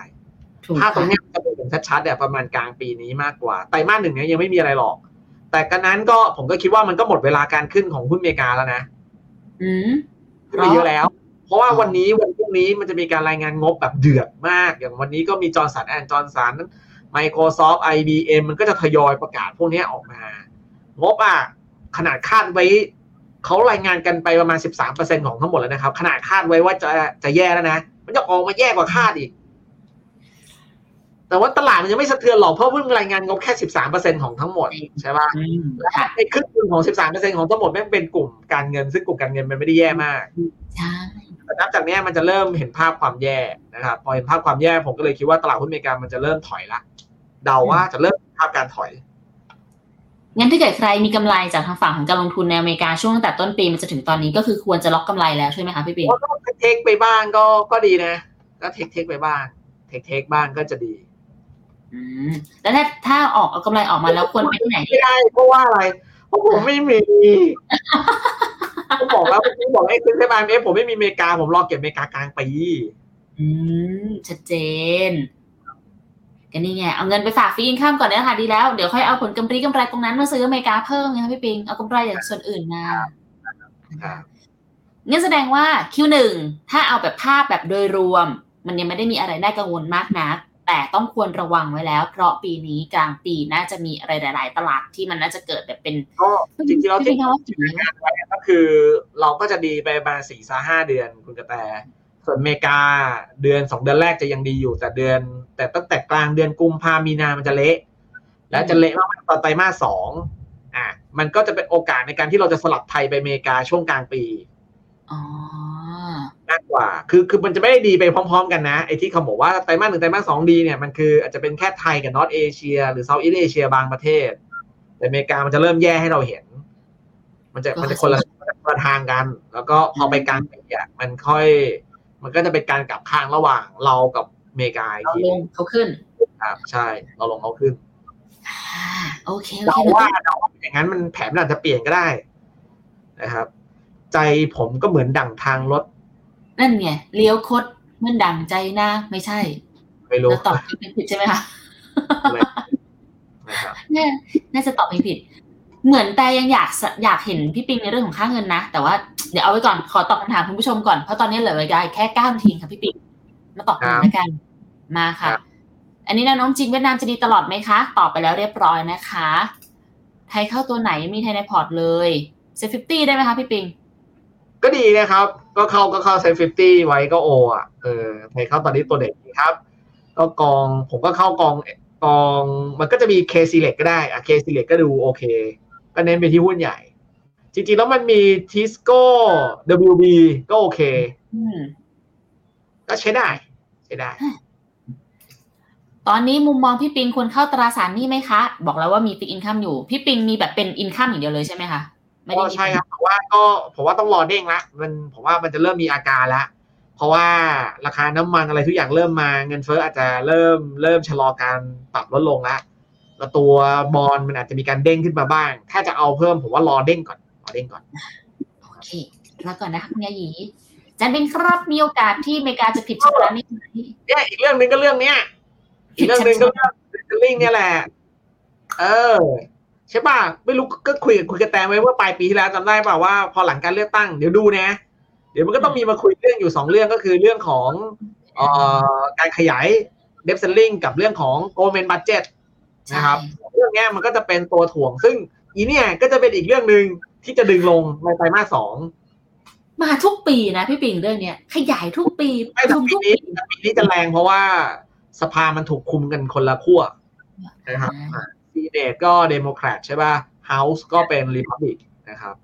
ถูก
ภาพตรง
ค่ะ
เนี้ยจะเป็นชัดๆเนี่ยประมาณกลางปีนี้มากกว่าไตรมาสหนึ่งเนี้ยยังไม่มีอะไรหรอก แต่กันนั้นก็ผมก็คิดว่ามันก็หมดเวลาการขึ้นของหุ้นอเมริกาแล้วนะ
อืม
ขึ้นไปเยอะแล้ว เพราะว่า
อ๋อ
วันนี้วันพรุ่งนี้มันจะมีการรายงานงบแบบเดือดมาก อย่างวันนี้ก็มี Johnson & Johnson Microsoft IBM มันก็จะทยอยประกาศพวกเนี้ยออกมา งบอะขนาดคาดไว้เขารายงานกันไปประมาณ 13%ของทั้งหมดแล้วนะครับ ขนาดคาดไว้ว่าจะจะแย่แล้วนะ มันจะออกมาแย่กว่าคาดอีก แต่ว่าตลาดมันยังไม่สะเทือนหรอกเพราะเพิ่งรายงานงบแค่ 13%ของทั้งหมดใช่ปะ
อืม
และ
ค่ะ
ไอ้ครึ่งหนึ่งของ 13%ของทั้งหมดแม่งเป็นกลุ่มการเงิน ซึ่งกลุ่มการเงินมันไม่ได้แย่มาก
ใช่
แต่นับจากเนี้ยมันจะเริ่มเห็นภาพความแย่นะครับพอเห็นภาพความแย่ผมก็เลยคิดว่าตลาดหุ้นอเมริกามันจะเริ่มถอยละเดาว่าจะเริ่มเห็นภาพการถอย
งั้นถ้าเกิดใครมีกำไรจากทางฝั่งของการลงทุนในอเมริกาช่วงตั้งแต่ต้นปีมันจะถึงตอนนี้ก็คือควรจะล็อกกำไรแล้วใช่ไหมคะพี่ปิง
ก็เทคไปบ้างก็ก็ดีนะก็เทคเทคไปบ้างเทคเทคบ้างก็จะดี
อืมแล้วถ้าถ้าออกเอากำไรออกมาแล้วควรไปที่ไหนดี
ไม่ได้เพราะว่าอะไร เพราะผมไม่มีผมบอกแล้วผมบอกไอ้คุณเทปไอเอฟผมไม่มีอเมริกา ผมรอเก็บอเมริกากลางปี
อืมชัดเจนก็นี่ไงเอาเงินไปฝากฟรีอินข้ามก่อนเนี่ยค่ะดีแล้ว เดี๋ยวค่อยเอาผลกำไรกำไรตรงนั้นมาซื้ออเมริกาเพิ่มไงคะพี่ปิง เอากำไรจากส่วนอื่นมา
ครับ
งั้นแสดงว่า Q1 ถ้าเอาแบบภาพแบบโดยรวม มันยังไม่ได้มีอะไรน่ากังวลมากนัก แต่ต้องควรระวังไว้แล้ว เพราะปีนี้กลางปีน่าจะมีอะไรหลาย ๆ ตลาดที่มันน่าจะเกิดแบบเป็น
ก็จริงๆแล้ว
พี่
ที่
ปิงคา
ดการณ์ไว้ก็คือ เราก็จะดีไปประมาณสี่สห้าเดือนคุณกระแตส่วนอเมริกาเดือนสองเดือนแรกจะยังดีอยู่แต่เดือน แต่ตั้งแต่กลางเดือนกุมภามีนามันจะเละ แล้วจะเละมากตอนไตรมาสสองอะมันก็จะเป็นโอกาสในการที่เราจะสลับไทยไปอเมริกาช่วงกลางปี
อ๋อ
มากกว่า คือคือมันจะไม่ได้ดีไปพร้อม ๆ กันนะไอ้ที่เขาบอกว่าไตรมาสหนึ่งไตรมาสสองดีเนี่ยมันคืออาจจะเป็นแค่ไทยกับ North Asia หรือ Southeast Asia บางประเทศ แต่อเมริกามันจะเริ่มแย่ให้เราเห็น มันจะมันจะคนละคนละทางกัน แล้วก็พอไปกลางปีอะมันค่อย มันก็จะเป็นการกลับข้างระหว่างเรากับอเมริกาอีก
เรา
ที
ลงเขาขึ้น
ครับใช่เราลงเขาขึ้น
อ่าโอเคโอ
เรา
เค
ว่าเราว่าอย่างนั้นมันแผนมันอาจจะเปลี่ยนก็ได้นะครับ ใจผมก็เหมือนดั่งทางรถ
นั่นไงเลี้ยวคดเหมันดังใจนะไม่ใช่
ไม่รู้
เราตอบผิดใช่ไหมคะ
นะครับ
น่าน่าจะตอบเพลงผิด เหมือนแต่ยังอยากสอยากเห็นพี่ปิงในเรื่องของค่าเงินนะ แต่ว่าเดี๋ยวเอาไว้ก่อนขอตอบคำถามคุณผู้ชมก่อนเพราะตอนนี้เหลือเวลาแค่เก้านาทีค่ะพี่ปิงมาตอบกันแล้วกันมาค่ะ อันนี้แนวโน้มจีนเวียดนามจะดีตลอดไหมคะ ตอบไปแล้วเรียบร้อยนะคะ ไทยเข้าตัวไหนมีไทยในพอร์ตเลย SET50ได้ไหมคะพี่ปิง
ก็ดีนะครับ ก็เข้าก็เข้า SET50ไว้ก็โออะเออไทยเข้าตอนนี้ตัวไหนดีครับ ก็กองผมก็เข้ากองกองมันก็จะมี K select ก็ได้อะ K select ก็ดูโอเค ก็เน้นไปที่หุ้นใหญ่ จริงๆแล้วมันมี Tisco WB ก็โอเค
อืม
ก็ใช้ได้ ใช้ได้
ตอนนี้มุมมองพี่ปิงควรเข้าตราสารหนี้ไหมคะ บอกแล้วว่ามี fixed income อยู่ พี่ปิงมีแบบเป็น income อย่างเดียวเลยใช่ไหมคะ ไม่ได้
ก็
มี
ใช่ครับผมว่าก็ผมว่าต้องรอเด้งละมันผมว่ามันจะเริ่มมีอาการละเพราะว่าราคาน้ำมันอะไรทุกอย่างเริ่มมาเงินเฟ้ออาจจะเริ่มเริ่มชะลอการปรับลดลงละแล้วตัวบอลมันอาจจะมีการเด้งขึ้นมาบ้าง ถ้าจะเอาเพิ่มผมว่ารอเด้งก่อนรอเด้งก่อน
โอเคแล้วก่อนนะคะคุณยายีจันเป็นครับมีโอกาสที่อเมริกาจะผิดชำระหนี้ไหม
เนี่ยอีกเรื่องหนึ่งก็เรื่องเนี้ยอีกเรื่องหนึ่งก็เรื่องเดลิงเนี่ยแหละ เออ ใช่ป่ะไม่รู้ก็คุยกับคุยกับแตงไว้เมื่อปลายปีที่แล้วจำได้ป่ะว่าพอหลังการเลือกตั้งเดี๋ยวดูนะ เดี๋ยวมันก็ต้องมีมาคุยเรื่องอยู่สองเรื่องก็คือเรื่องของเอ่อการขยาย debt ceiling กับเรื่องของ government budget นะครับเรื่องเนี้ยมันก็จะเป็นตัวถ่วง ซึ่งอีเนี่ยก็จะเป็นอีกเรื่องหนึ่งที่จะดึงลงในไตรมาสสอง
มาทุกปีนะพี่ปิงเรื่องเนี้ยขยายทุกปี
ไอ้แต่
ทุก
ปี
ทุก
นี้
ปี
แต่ปีนี้จะแรงเพราะว่าสภามันถูกคุมกันคนละขั้วนะครับ Senate ก็เดโมแครตใช่ป่ะ House ก็เป็นรีพับลิกันนะครับ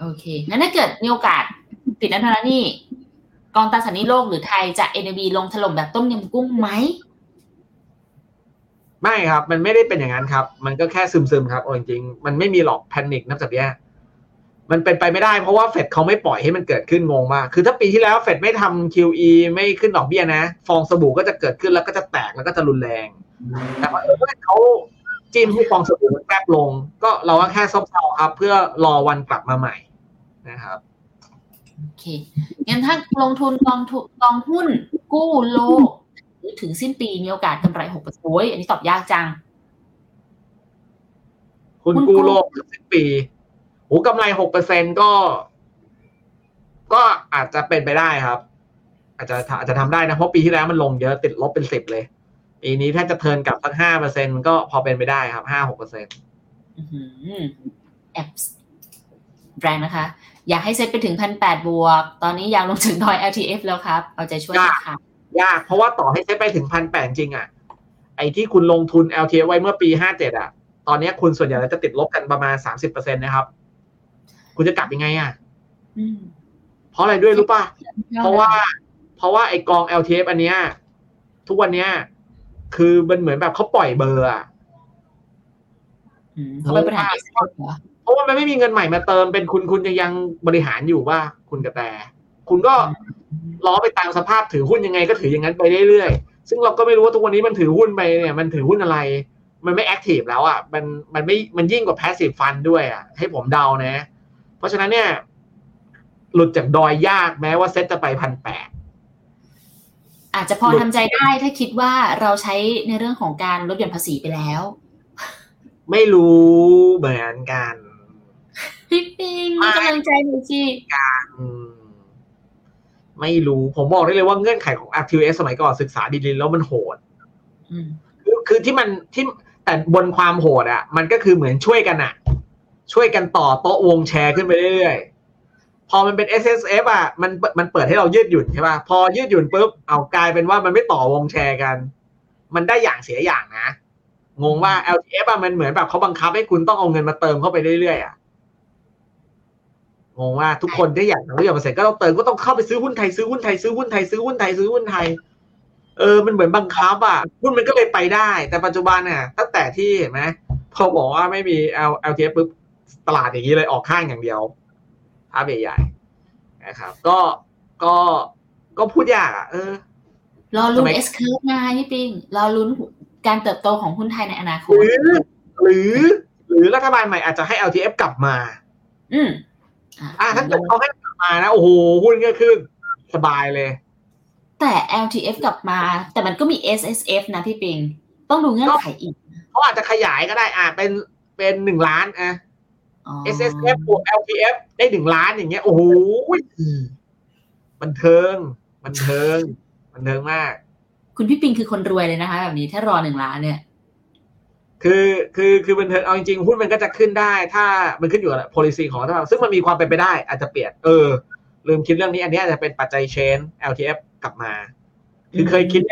โอเค งั้นถ้าเกิดมีโอกาสผิดนัดชำระหนี้ กองตราสารหนี้โลกหรือไทยจะ NAV ลงถล่มแบบต้มยำกุ้งไหม
ไม่ครับ มันไม่ได้เป็นอย่างนั้นครับ มันก็แค่ซึมๆครับเอาจริงๆมันไม่มีหรอก panic นับจากเนี้ยมันเป็นไปไม่ได้เพราะว่าเฟดเขาไม่ปล่อยให้มันเกิดขึ้นงงมาก คือถ้าปีที่แล้วเฟดไม่ทำ QE ไม่ขึ้นดอกเบี้ยนะ ฟองสบู่ก็จะเกิดขึ้นแล้วก็จะแตกแล้วก็จะรุนแรง แต่ว่าเออเขา จิ้มให้ฟองสบู่มันแคบลง ก็เราก็แค่ซบเซาครับ เพื่อรอวันกลับมาใหม่นะครับ
โอเคงั้นถ้าลงทุนกองทุนกองหุ้น กู้โลกหรือถึงสิ้นปีมีโอกาสกำไรหกเปอร์เซ็นต์โอ้ยอันนี้ตอบยากจัง
คุณ
คุณ
กู้
กู้
โลกสิ้นปีโอ้กำไรหกเปอร์เซ็นก็ ก็อาจจะเป็นไปได้ครับ อาจจะอาจจะทำได้นะเพราะปีที่แล้วมันลงเยอะติดลบเป็นสิบเลย ปีนี้ถ้าจะเทิร์นกลับสักห้าเปอร์เซ็นมันก็พอเป็นไปได้ครับห้าหกเปอร์เซ็น
อื้อหือแอบแรงนะคะ อยากให้เซ็ตไปถึงพันแปดบวก ตอนนี้อยากลงถึงดอย LTF แล้วครับ เอาใจช่วยค่ะ
ยากเพราะว่าต่อให้เซ็ตไปถึงพันแปดจริงอะ ไอ้ที่คุณลงทุน LTA ไว้เมื่อปีห้าเจ็ดอะ ตอนนี้คุณส่วนใหญ่แล้วจะติดลบกันประมาณสามสิบเปอร์เซ็นตนะครับ คุณจะกลับยังไงอะ
อืม
เพราะอะไรด้วยรู้ป่ะเพราะว่า เพราะว่าไอกอง LTF อันเนี้ย ทุกวันเนี้ย คือมันเหมือนแบบเขาปล่อยเบอร์อะ
อืมเขาไปบริหารเอสเหรอ
เพราะว่ามันไม่มีเงินใหม่มาเติมเป็นคุณคุณจะยังบริหารอยู่ว่าคุณกระแต คุณก็ล้อไปตามสภาพถือหุ้นยังไงก็ถืออย่างนั้นไปเรื่อยๆซึ่งเราก็ไม่รู้ว่าทุกวันนี้มันถือหุ้นไปเนี่ย มันถือหุ้นอะไร มันไม่ active แล้วอะมันมันไม่มันยิ่งกว่า passive fund ด้วยอะให้ผมเดานะ เพราะฉะนั้นเนี่ย หลุดจากดอยยากแม้ว่าเซ็ตจะไปพันแปด
อาจจะพอทำใจได้ถ้าคิดว่าเราใช้ในเรื่องของการลดหย่อนภาษีไปแล้ว
ไม่รู้เหมือนกัน
พี่ปิงมีกำลังใจหน่อยสิ
อืมไม่รู้ผมบอกได้เลยว่าเงื่อนไขของ LTF สมัยก่อนศึกษาดีๆแล้วมันโหด
อืม
คือคือที่มันที่แต่บนความโหดอะ มันก็คือเหมือนช่วยกันอะ ช่วยกันต่อโต๊ะวงแชร์ขึ้นไปเรื่อยๆ พอมันเป็น S S F อะมันมันเปิดให้เรายืดหยุ่นใช่ป่ะพอยืดหยุ่นปุ๊บเอากลายเป็นว่ามันไม่ต่อวงแชร์กัน มันได้อย่างเสียอย่างนะงงว่า L T F อะมันเหมือนแบบเขาบังคับให้คุณต้องเอาเงินมาเติมเข้าไปเรื่อยๆอะงงว่าทุกคนที่อยากทำเรื่องเปอร์เซ็นต์ก็ต้องเติมก็ต้องเข้าไปซื้อหุ้นไทยซื้อหุ้นไทยซื้อหุ้นไทยซื้อหุ้นไทยซื้อหุ้นไทยเออมันเหมือนบังคับอะหุ้นมันก็เลยไปได้ แต่ปัจจุบันเนี่ยตั้งแต่ที่เห็นไหมพอบอกว่าไม่มี L LTF ปุ๊บตลาดอย่างนี้เลยออกข้างอย่างเดียว ภาพใหญ่ๆนะครับ ก็ก็ก็พูดยากอะเออ
รอลุ้น
ทำไม
S curve ไงพี่ปิงรอลุ้นการเติบโตของหุ้นไทยในอนาค
ห
ต
รือ หรือ หรือรัฐบาลใหม่อาจจะให้ LTF กลับมา
อืม
อะถ้าเกิดเขาให้กลับมานะโอ้โหหุ้นก็ขึ้นสบายเลย
แต่ LTF กลับมา แต่มันก็มี SSF นะพี่ปิง ต้องดูเงื่อนไขอีก
เขาอาจจะขยายก็ได้อะเป็นเป็นหนึ่งล้านอะ
อ๋อ
S S F บวก L T F ได้หนึ่งล้านอย่างเงี้ย โอ้โหบันเทิง บันเทิง บันเทิงมาก
คุณพี่ปิงคือคนรวยเลยนะคะ แบบนี้ถ้ารอหนึ่งล้านเนี่ย
คือคือคือบันเทิงเอาจริงๆหุ้นมันก็จะขึ้นได้ ถ้ามันขึ้นอยู่กับ policy ของรัฐบาลซึ่งมันมีความเป็นไปได้ อาจจะเปลี่ยนเออ ลืมคิดเรื่องนี้อันนี้อาจจะเป็นปัจจัย change LTF กลับมาคือเคยคิด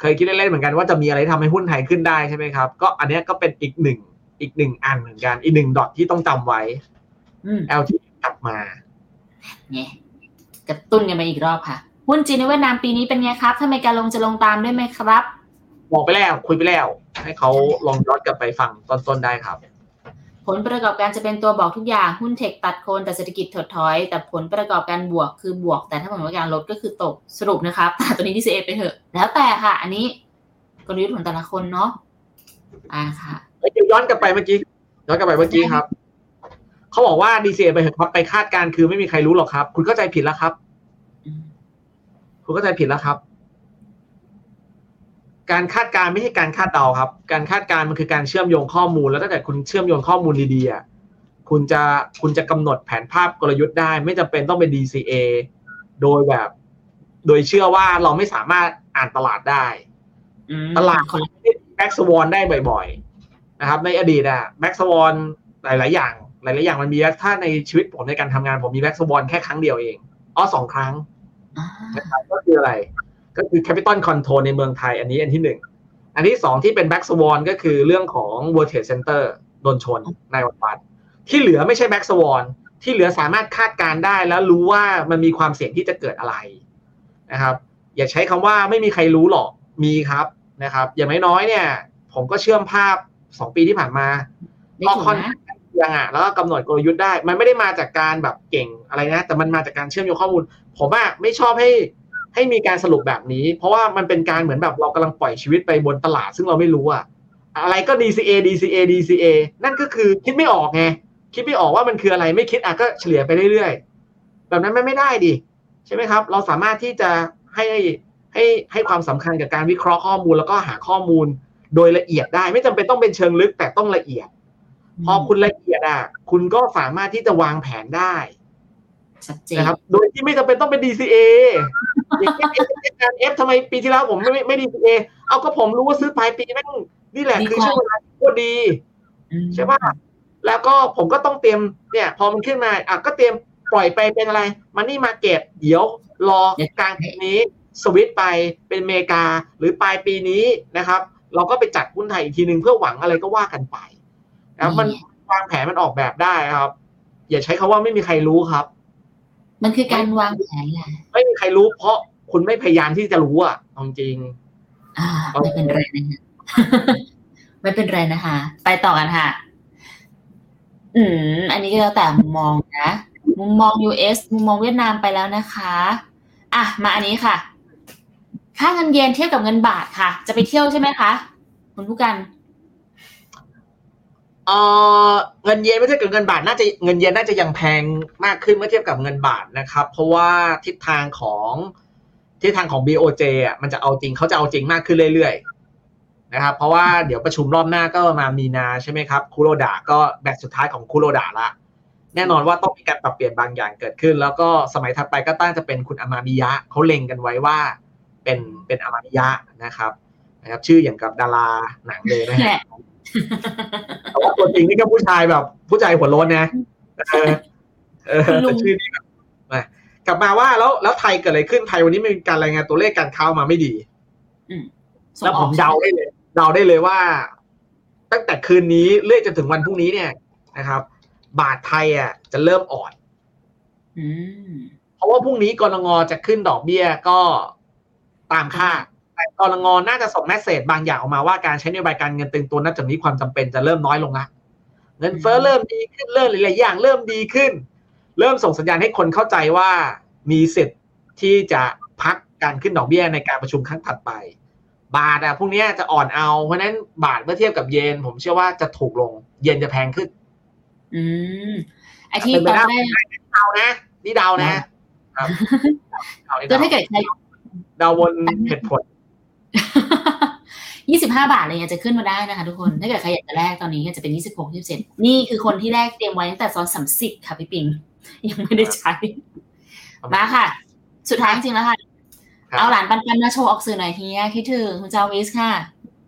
เคยคิดเล่นๆเหมือนกันว่าจะมีอะไรที่ทำให้หุ้นไทยขึ้นได้ใช่ไหมครับ ก็อันเนี้ยก็เป็นอีกหนึ่ง อีกหนึ่งอันเหมือนกัน อีกหนึ่งดอทที่ต้องจำไว้
อืม
LT กลับมา
เนี่ยกระตุ้นกันไปอีกรอบค่ะ หุ้นจีนในเวียดนามปีนี้เป็นไงครับ ถ้าอเมริกาลงจะลงตามด้วยไหมครับ
บอกไปแล้วคุยไปแล้ว ให้เขาลองย้อนกลับไปฟังต้นๆได้ครับ
ผลประกอบการจะเป็นตัวบอกทุกอย่างหุ้นเทคตัดโคนแต่เศรษฐกิจถดถอย แต่ผลประกอบการบวกคือบวก แต่ถ้าผลประกอบการลบก็คือตกสรุปนะครับตัดตัวนี้ DCA ไปเถอะ แล้วแต่ค่ะ อันนี้กลยุทธ์ของแต่ละคนเนาะอ่าค่ะ
เอ้ยเดี๋ยวย้อนกลับไปเมื่อกี้ย้อนกลับไปเมื่อกี้ครับเขาบอกว่า DCA ไปเถอะครับไปคาดการณ์คือไม่มีใครรู้หรอกครับ คุณเข้าใจผิดแล้วครับ
อืม
คุณเข้าใจผิดแล้วครับ การคาดการณ์ไม่ใช่การคาดเดาครับ การคาดการณ์มันคือการเชื่อมโยงข้อมูล แล้วถ้าเกิดคุณเชื่อมโยงข้อมูลดีๆอะคุณจะคุณจะกำหนดแผนภาพกลยุทธ์ได้ ไม่จำเป็นต้องเป็น DCA โดยแบบ โดยเชื่อว่าเราไม่สามารถอ่านตลาดได้
อืม
ตลาด
คนละ
black swan ได้บ่อยๆ นะครับ ในอดีตอะ black swan หลาย ๆ อย่าง หลาย ๆ อย่างมันมีถ้าในชีวิตผมในการทำงานผมมี black swan แค่ครั้งเดียวเองอ๋อสองครั้ง
อ่า
นะครับก็คืออะไร ก็คือ Capital Control ในเมืองไทย อันนี้อันที่หนึ่งอันที่สองที่เป็น Black Swan ก็คือเรื่องของ World Trade Center โดนชนในวันวันที่เหลือไม่ใช่ Black Swan ที่เหลือสามารถคาดการณ์ได้แล้วรู้ว่ามันมีความเสี่ยงที่จะเกิดอะไรนะครับ อย่าใช้คำว่าไม่มีใครรู้หรอกมีครับนะครับ อย่างน้อยๆเนี่ย ผมก็เชื่อมภาพ สองปีที่ผ่านมา
ได้
ก็
ถูก
ค่อน
นะ
ข้างเคียังอะแล้วก็กำหนดกลยุทธ์ได้ มันไม่ได้มาจากการแบบเก่งอะไรนะ แต่มันมาจากการเชื่อมโยงข้อมูล ผมอะไม่ชอบให้ให้มีการสรุปแบบนี้ เพราะว่ามันเป็นการเหมือนแบบเรากำลังปล่อยชีวิตไปบนตลาด ซึ่งเราไม่รู้อะอะไรก็ DCA DCA DCA นั่นก็คือคิดไม่ออกไงคิดไม่ออกว่ามันคืออะไรไม่คิดอะก็เฉลี่ยไปเรื่อยๆ แบบนั้นมันไม่ได้ดิใช่ไหมครับ เราสามารถที่จะให้ให้ให้ความสำคัญกับการวิเคราะห์ข้อมูลแล้วก็หาข้อมูล โดยละเอียดได้ไม่จำเป็นต้องเป็นเชิงลึกแต่ต้องละเอียด พอคุณละเอียดอะ คุณก็สามารถที่จะวางแผนได้
ชัดเจน
นะครับ โดยที่ไม่จำเป็นต้องเป็น DCA อย่างเช่น F การ F ทำไมปีที่แล้วผมไม่ไม่ไม่ DCA เอาก็ผมรู้ว่าซื้อปลายปีแม่งนี่แหละคือช่วงเวลาที่โคตรดี
อืม
ใช่ป่ะแล้วก็ผมก็ต้องเตรียมเนี่ย พอมันขึ้นมาอะก็เตรียมปล่อยไปเป็นอะไรมันนี่มาเก็ตเดี๋ยวรอกลางปีนี้ สวิตช์ไปเป็นอเมริกาหรือปลายปีนี้นะครับ เราก็ไปจัดหุ้นไทยอีกทีหนึ่งเพื่อหวังอะไรก็ว่ากันไปนะครับมันวางแผนมันออกแบบได้ครับ อย่าใช้คาว่าไม่มีใครรู้ครับ
มันคือการวางแผนแหละ
ไม่มีใครรู้ เพราะคุณไม่พยายามที่จะรู้อะเอาจริง
อ่าไม่เป็นไรนะคะไม่เป็นไรนะคะ ไปต่อกันค่ะ อืม อันนี้ก็แล้วแต่มุมมองนะ มุมมอง US มุมมองเวียดนามไปแล้วนะคะ อะ มาอันนี้ค่ะ ค่าเงินเยนเทียบกับเงินบาทค่ะ จะไปเที่ยวใช่ไหมคะคุณผู้กัน
เออเงินเยนเมื่อเทียบกับเงินบาทน่าจะเงินเยนน่าจะยังแพงมากขึ้นเมื่อเทียบกับเงินบาทนะครับ เพราะว่าทิศทางของทิศทางของ BOJ อะมันจะเอาจริงเขาจะเอาจริงมากขึ้นเรื่อยๆนะครับ เพราะว่าเดี๋ยวประชุมรอบหน้าก็มามีนาใช่ไหมครับคูโรดาก็แบตสุดท้ายของคูโรดาละแน่นอนว่าต้องมีการปรับเปลี่ยนบางอย่างเกิดขึ้น แล้วก็สมัยถัดไปก็ตั้งจะเป็นคุณอามามิยะเขาเล็งกันไว้ว่า เป็นเป็นอามามิยะนะครับนะครับ ชื่ออย่างกับดาราหนังเลยนะ
แห
ฮะ
ละ
แต่ว่าตัวจริงนี่ก็ผู้ชายแบบ ผู้ชายหัวโล้นนะเออเออ
คุณลุง
แต่ชื่อนี้แบบมากลับมาว่าแล้วแล้วไทยเกิดอะไรขึ้นไทยวันนี้มีการรายงานตัวเลขการค้ามาไม่ดี
ส่ง
แล้ว
อ
ผ
อก
มเดาได้เลยเดาได้เลยว่า ตั้งแต่คืนนี้เรื่อยจนถึงวันพรุ่งนี้เนี่ยนะครับ บาทไทยอะจะเริ่มอ่อน
อืม
เพราะว่าพรุ่งนี้กรงงจะขึ้นดอกเบี้ยก็ ตามคาดแต่กรงงน่าจะส่งแมสเซจบางอย่างออกมาว่าการใช้นโยบายการเงินตึงตัวน่าจะมีความจำเป็นจะเริ่มน้อยลงละเงินเฟ้อเริ่มดีขึ้นเริ่มหลายๆอย่างเริ่มดีขึ้น เริ่มส่งสัญญาณให้คนเข้าใจว่ามีสิทธิ์ที่จะพักการขึ้นดอกเบี้ยในการประชุมครั้งถัดไป บาทอะพวกนี้จะอ่อนเอา เพราะฉะนั้นบาทเมื่อเทียบกับเยน ผมเชื่อว่าจะถูกลง เยนจะแพงขึ้น
อืมไอที่
เป็น
ต
ไป
อน
ได้
แรก
เดานะนี่เดานะครับเดานี่
ก็
เดา
ถ้าเกิดใคร
เดาบนเหตุผล
ยี่สิบห้าบาทอะไรเงี้ยจะขึ้นมาได้นะคะทุกคน ถ้าเกิดใครอยากจะแลกตอนนี้ก็จะเป็นยี่สิบหกยี่สิบเจ็ดนี่คือคนที่แลกเตรียมไว้ตั้งแต่ตอนสามสิบค่ะพี่ปิง ยังไม่ได้ใช้ มาค่ะ สุดท้ายจริงๆแล้วค่ะ
ครับ
เอาหลานปันปันมาโชว์ออกสื่อหน่อยทีนี้คิดถึงคุณจาวิสค่ะ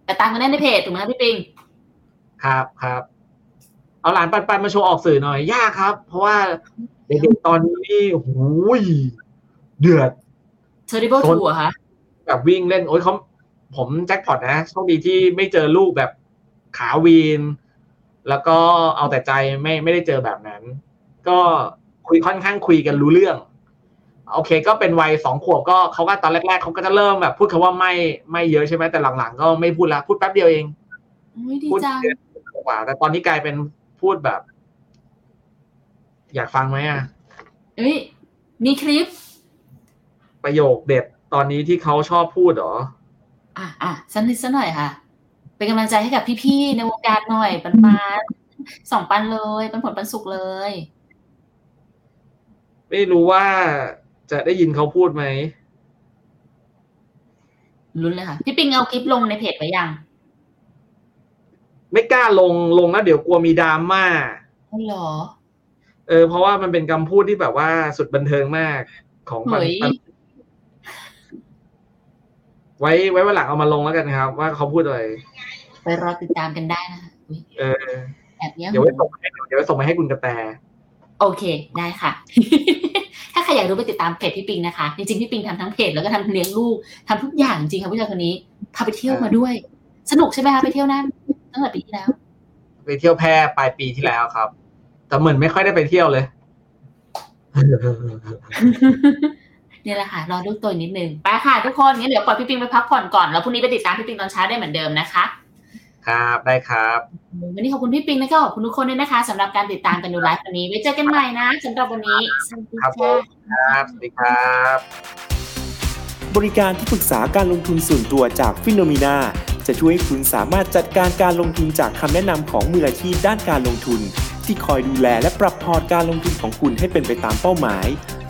แต่ตามกันได้ในเพจถูกไหมคะพี่ปิง
ครับครับเอาหลานปันปันมาโชว์ออกสื่อหน่อยยากครับ เพราะว่าเด็กๆตอนนี้นี่โอ้โหเดือด
terrible zone two ค่ะ
แบบวิ่งเล่น โอ้ยเขาผมแจ็คพอตนะโชคดีที่ไม่เจอลูกแบบขาวีน แล้วก็เอาแต่ใจไม่ไม่ได้เจอแบบนั้น ก็คุยค่อนข้างคุยกันรู้เรื่อง โอเค ก็เป็นวัยสองขวบก็เขาก็ตอนแรก ๆเขาก็จะเริ่มแบบพูดคำว่าไม่ไม่เยอะใช่ไหมแต่หลังๆ ก็ไม่พูดละพูดแป๊บเดียวเอง
อุ๊ยดี
พูด
จัง
เดือนกว่า แต่ตอนนี้กลายเป็นพูดแบบ อยากฟังไหมอะ
เอ้ยมีคลิป
ประโยคเด็ดตอนนี้ที่เขาชอบพูดเหรอ
อะอะสักนิดสักหน่อยค่ะ เป็นกำลังใจให้กับพี่ๆในวงการหน่อยปันปันสองปันเลยปันผลปันสุขเลย
ไม่รู้ว่าจะได้ยินเขาพูดไหม
ลุ้นเลยค่ะ พี่ปิงเอาคลิปลงในเพจไว้ยัง
ไม่กล้าลงลงแล้วเดี๋ยวกลัวมีดราม่า
อ๋อเหรอ
เออ เพราะว่ามันเป็นคำพูดที่แบบว่าสุดบันเทิงมากของปัน
เฮ้ย
ปัน ไว้ไว้วันหลังเอามาลงแล้วกันครับ ว่าเขาพูดอะไร
ไปรอติดตามกันได้นะคะอุ๊ย
เออ
แอบเนี้ย
เดี๋ยวไว้ส่งให้เดี๋ยวไว้ส่งมาให้คุณกระแต
โอเคได้ค่ะ ถ้าใครอยากรู้ไปติดตามเพจพี่ปิงนะคะ จริงๆพี่ปิงทำทั้งเพจแล้วก็ทำเลี้ยงลูกทำทุกอย่างจริงค่ะผู้ชายคนนี้พาไปเที่ยวมาด้วย สนุกใช่ไหมคะไปเที่ยวนั่นตั้งแต่ปีที่แล้ว
ไปเที่ยวแพร่ปลายปีที่แล้วครับ แต่เหมือนไม่ค่อยได้ไปเที่ยวเลย
เนี่ยแหละค่ะรอลูกตัวนิดนึงไปค่ะทุกคนงั้นเดี๋ยวปล่อยพี่ปิงไปพักผ่อนก่อนแล้วพรุ่งนี้ไปติดตามพี่ปิงตอนเช้าได้เหมือนเดิมนะคะ
ครับได้ครับ
วันนี้ขอบคุณพี่ปิงและก็ขอบคุณทุกคนด้วยนะคะสำหรับการติดตามกันดูไลฟ์วันนี้ไว้เจอกันใหม่นะสำหรับวันนี้สวัสดี
ครับผ
ค่ะ
มครับสวัสดีครับ
บริการที่ปรึกษาการลงทุนส่วนตัวจากฟิโนมีนาจะช่วยให้คุณสามารถจัดการการลงทุนจากคำแนะนำของมืออาชีพด้านการลงทุน ที่คอยดูแลและปรับพอร์ตการลงทุนของคุณให้เป็นไปตามเป้าหมาย